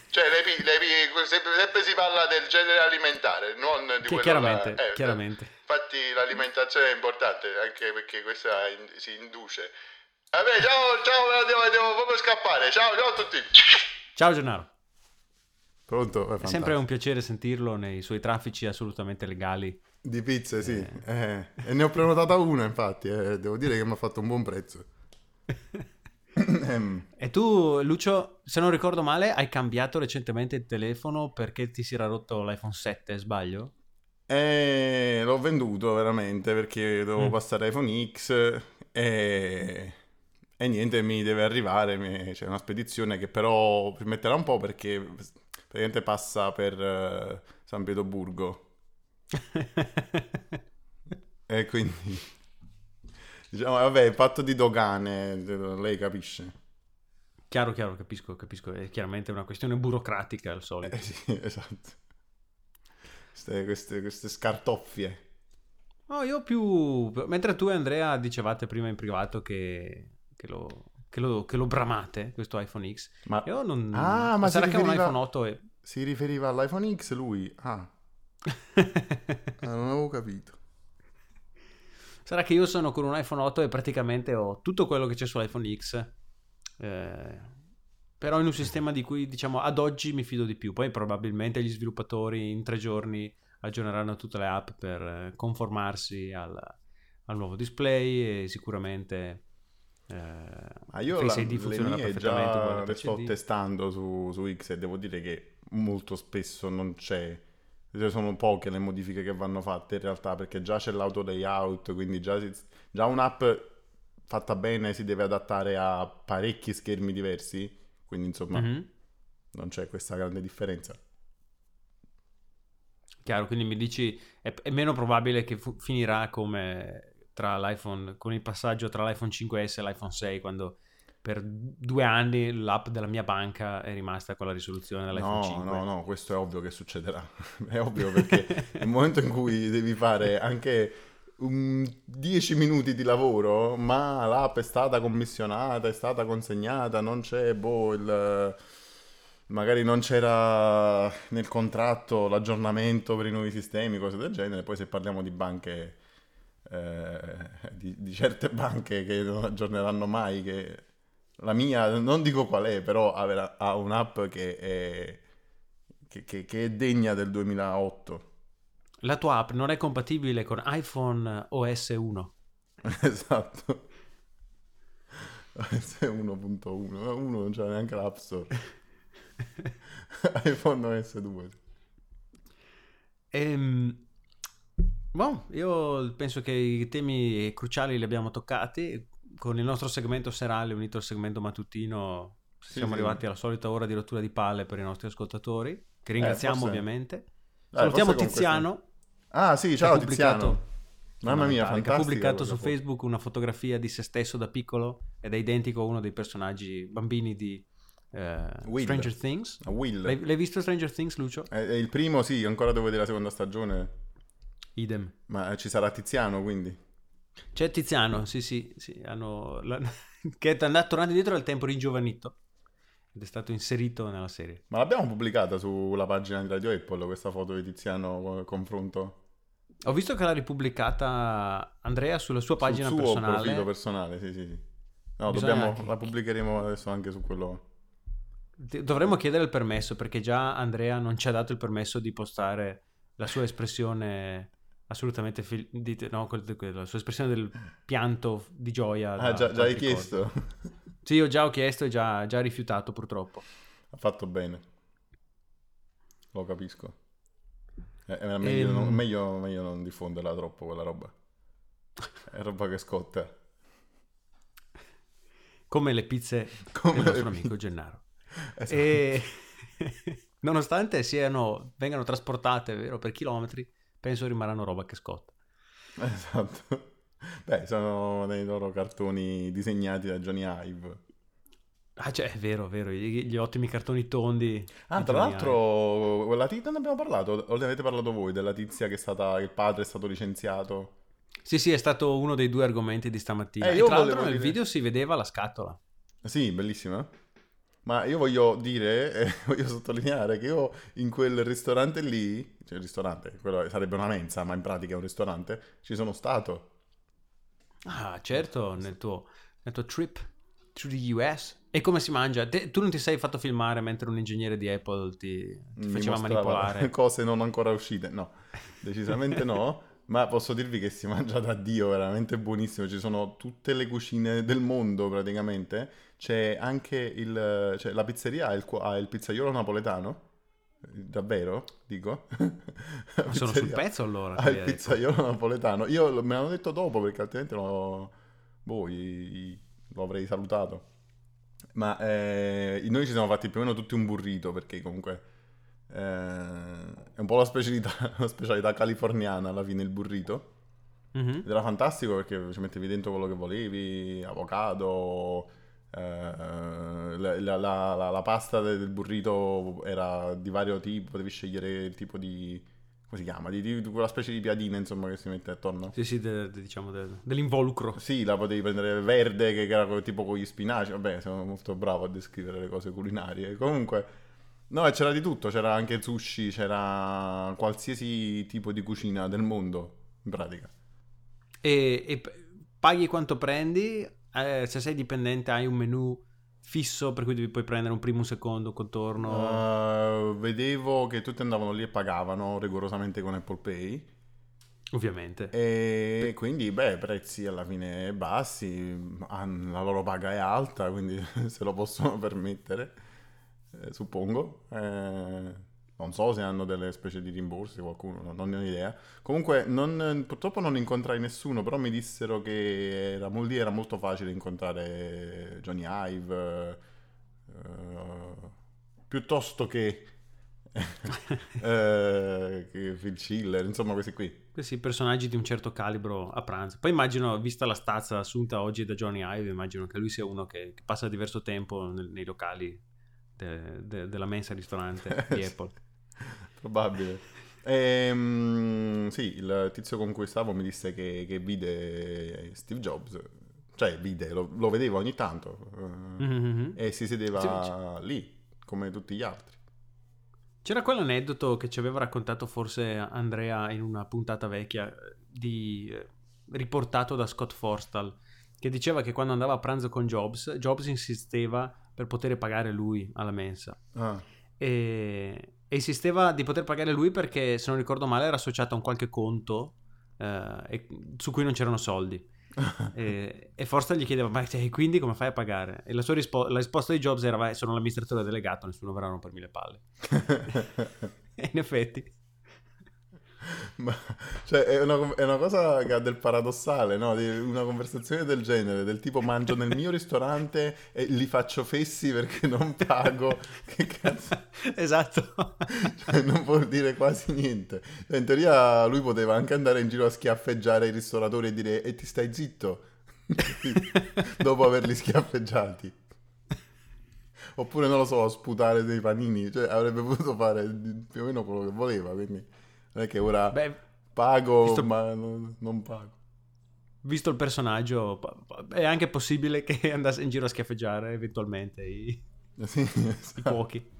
Cioè, le, le sempre, sempre si parla del genere alimentare, non di
Che
quello
chiaramente,
là- eh,
chiaramente.
Infatti l'alimentazione è importante anche perché questa in- si induce. Vabbè, ciao, ciao, devo, devo proprio scappare. Ciao, ciao a tutti.
Ciao Gennaro.
Pronto?
È sempre un piacere sentirlo nei suoi traffici assolutamente legali.
Di pizze, sì. Eh, e ne ho prenotata una, infatti. eh, devo dire che mi ha fatto un buon prezzo. Ehm,
E tu, Lucio, se non ricordo male, hai cambiato recentemente il telefono perché ti si era rotto l'iPhone 7, sbaglio?
eh, l'ho venduto veramente perché dovevo
Mm.
passare iPhone X e, e niente, mi deve arrivare. C'è una spedizione che però metterà un po' perché praticamente passa per eh, San Pietroburgo. E quindi, diciamo, vabbè, il fatto di dogane, lei capisce.
Chiaro, chiaro, capisco, capisco. È chiaramente una questione burocratica al solito.
Eh sì, esatto. Queste, queste, queste scartoffie.
No, io più... Mentre tu e Andrea dicevate prima in privato che, che lo, che lo- che lo bramate, questo iPhone X,
Ma,
io non...
Ah, ma si
sarà che è un iPhone 8 e...
si riferiva all'iPhone X lui? Ah, ah, non avevo capito.
Sarà che io sono con un iPhone 8 e praticamente ho tutto quello che c'è sull'iPhone X, eh, però in un sistema di cui diciamo ad oggi mi fido di più. Poi probabilmente gli sviluppatori in tre giorni aggiorneranno tutte le app per eh, conformarsi al, al nuovo display e sicuramente eh,
Ma io la,
Face ID
le
funziona perfettamente
già le sto
ID.
testando su, su X e devo dire che molto spesso non c'è. Cioè, sono poche le modifiche che vanno fatte in realtà perché già c'è l'auto layout, quindi già, si- già un'app fatta bene si deve adattare a parecchi schermi diversi, quindi insomma
Mhm.
non c'è questa grande differenza.
Chiaro, quindi mi dici è, è meno probabile che fu- finirà come tra l'iPhone, con il passaggio tra l'iPhone 5S e l'iPhone 6, quando per due anni l'app della mia banca è rimasta con la risoluzione dell'iPhone
No,
5.
no, no, questo è ovvio che succederà. è ovvio perché nel momento in cui devi fare anche un 10 minuti di lavoro, ma l'app è stata commissionata, è stata consegnata, non c'è, boh, il... Magari non c'era nel contratto l'aggiornamento per i nuovi sistemi, cose del genere. Poi se parliamo di banche, eh, di, di certe banche che non aggiorneranno mai, che la mia, non dico qual è, però avrà- ha un'app che è, che, che- che è degna del 2008.
La tua app non è compatibile con iPhone OS 1.
esatto. OS 1.1, 1 non c'è neanche l'App Store. iPhone OS 2.
Ehm, boh, io penso che i temi cruciali li abbiamo toccati. Con il nostro segmento serale unito al segmento mattutino siamo
sì.
arrivati alla solita ora di rottura di palle per i nostri ascoltatori, che ringraziamo
forse-
ovviamente.
Dai,
Salutiamo Tiziano.
Ah sì, ciao Tiziano. Mamma mia,
che ha pubblicato su. Facebook una fotografia di se stesso da piccolo ed è identico a uno dei personaggi bambini di eh,
Will.
Stranger Things.
A Will.
L'hai, l'hai visto Stranger Things, Lucio?
È, è il primo, sì, ancora devo vedere la seconda stagione.
Idem.
Ma ci sarà Tiziano, quindi.
C'è Tiziano, sì, sì, sì, hanno, la- che è andato tornato indietro al tempo ringiovanito ed è stato inserito nella serie.
Ma l'abbiamo pubblicata sulla pagina di Radio Apple, questa foto di Tiziano con- confronto
Ho visto che l'ha ripubblicata Andrea sulla sua pagina
sul suo
personale.
profilo personale, sì, sì, sì. No, dobbiamo,
che-
la pubblicheremo adesso anche su quello.
Dovremmo chiedere il permesso perché già Andrea non ci ha dato il permesso di postare la sua espressione assolutamente fil- di- no, quel- quella- la sua espressione del pianto di gioia.
Ah,
da-
già, già hai
ricordo.
chiesto?
Sì, io già ho chiesto e già, già rifiutato purtroppo.
Ha fatto bene. Lo capisco. È, meglio,
Ehm.
non, meglio, meglio non diffonderla troppo quella roba. È roba che scotta.
Come le pizze
Come
del nostro amico Gennaro.
Esatto.
E nonostante siano, vengano trasportate vero, per chilometri, penso rimarranno roba che scotta.
Esatto. Beh, sono dei loro cartoni disegnati da Johnny Ive.
Ah, cioè, è vero, è vero, gli, gli ottimi cartoni tondi.
Ah, tra
Johnny
l'altro, quella tizia ne abbiamo parlato, o ne avete parlato voi, della tizia che è stata, il padre è stato licenziato.
Sì, sì, è stato uno dei due argomenti di stamattina.
Eh,
E tra l'altro nel
dire-
video si vedeva la scatola.
Sì, bellissima. Ma io voglio dire, eh, voglio sottolineare che io in quel ristorante lì, cioè il ristorante, quello sarebbe una mensa, ma in pratica è un ristorante, ci sono stato.
Ah, certo, nel tuo, nel tuo trip to the US. E come si mangia? Te- tu non ti sei fatto filmare mentre un ingegnere di Apple ti, ti faceva manipolare?
Cose non ancora uscite, no, decisamente no. Ma posso dirvi che si mangia da Dio, veramente buonissimo. Ci sono tutte le cucine del mondo praticamente. C'è anche il, cioè, la pizzeria ha il, ha il pizzaiolo napoletano. Davvero? Dico.
Sono sul pezzo allora.
Ha il pizzaiolo napoletano. Io me l'hanno detto dopo perché altrimenti lo, boh, lo avrei salutato. Ma eh, noi ci siamo fatti più o meno tutti un burrito perché comunque eh, è un po' la specialità, la specialità californiana alla fine il burrito.
Mhm.
Ed era fantastico perché ci mettevi dentro quello che volevi, avocado, eh, la, la- la- la- pasta de- del burrito era di vario tipo, potevi scegliere il tipo di... come si chiama? Di, di- di quella specie di piadina insomma che si mette attorno.
Sì, sì, de- de- diciamo de- dell'involucro.
Sì, la potevi prendere verde che era tipo con gli spinaci, vabbè sono molto bravo a descrivere le cose culinarie. Comunque, no, c'era di tutto, c'era anche sushi, c'era qualsiasi tipo di cucina del mondo, in pratica.
E, e paghi quanto prendi? Eh, se sei dipendente hai un menu fisso per cui devi poi prendere un primo, un secondo, un contorno.
Uh, vedevo che tutti andavano lì e pagavano rigorosamente con Apple Pay.
Ovviamente.
E quindi, beh, prezzi alla fine bassi, la loro paga è alta, quindi se lo possono permettere, eh, suppongo. Eh, non so se hanno delle specie di rimborsi, qualcuno, non- non ne ho idea. Comunque, non- purtroppo non incontrai nessuno, però mi dissero che era, lì era molto facile incontrare Johnny Ive, eh, piuttosto che, eh, che Phil Schiller, insomma questi qui.
Questi personaggi di un certo calibro a pranzo. Poi immagino, vista la stazza assunta oggi da Johnny Ive, immagino che lui sia uno che, che passa diverso tempo nel- nei locali de- de- della mensa ristorante di. Apple.
Probabile. Ehm, sì, il tizio con cui stavo mi disse che, che vide Steve Jobs, cioè vide, lo, lo vedevo ogni tanto, eh,
Mhm.
e si sedeva
Sì,
lì, come tutti gli altri.
C'era quell'aneddoto che ci aveva raccontato forse Andrea in una puntata vecchia eh, di, eh, riportato da Scott Forstall che diceva che quando andava a pranzo con Jobs, Jobs insisteva per poter pagare lui alla mensa.
Ah,
e, e insisteva di poter pagare lui perché se non ricordo male era associato a un qualche conto eh, e- su cui non c'erano soldi. E, e Forstall gli chiedeva ma cioè, quindi come fai a pagare? e la, sua rispo- la risposta di Jobs era "Vai, sono l'amministratore delegato nessuno verrà a rompermi le palle. E in effetti
Ma, cioè, è una, è una cosa che ha del paradossale, no? Una conversazione del genere, del tipo mangio nel mio ristorante e li faccio fessi perché non pago. Che cazzo?
esatto
Cioè, non vuol dire quasi niente. Cioè, in teoria lui poteva anche andare in giro a schiaffeggiare i ristoratori e dire e ti stai zitto dopo averli schiaffeggiati. Oppure non lo so, sputare dei panini, cioè avrebbe potuto fare più o meno quello che voleva, quindi non è che ora
Beh,
pago
visto-
ma non, non pago.
visto il personaggio è anche possibile che andasse in giro a schiaffeggiare eventualmente i,
Sì,
i
esatto.
cuochi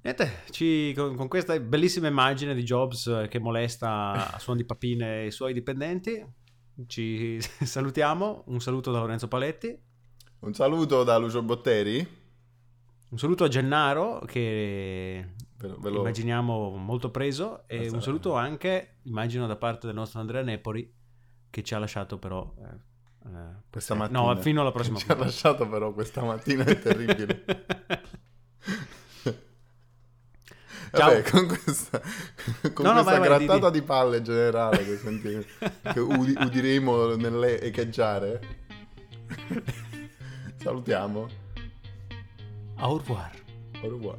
Niente, ci- con, con questa bellissima immagine di Jobs eh, che molesta a suon di papine i suoi dipendenti, ci salutiamo. Un saluto da Lorenzo Paletti.
Un saluto da Lucio Botteri.
Un saluto a Gennaro che
Ve lo- ve lo-
immaginiamo molto preso e
Questa-
un saluto anche, immagino, da parte del nostro Andrea Nepori che ci ha lasciato però... eh, eh,
Questa
eh,
mattina.
No, fino alla prossima
Ci ha
puntata.
lasciato però questa mattina, è terribile.
Ciao.
Vabbè, con questa, con
No, no,
questa
vai, vai,
grattata
di-
di palle generale che, senti- che udi- udiremo nelle echeggiare, salutiamo.
Au revoir.
Au revoir.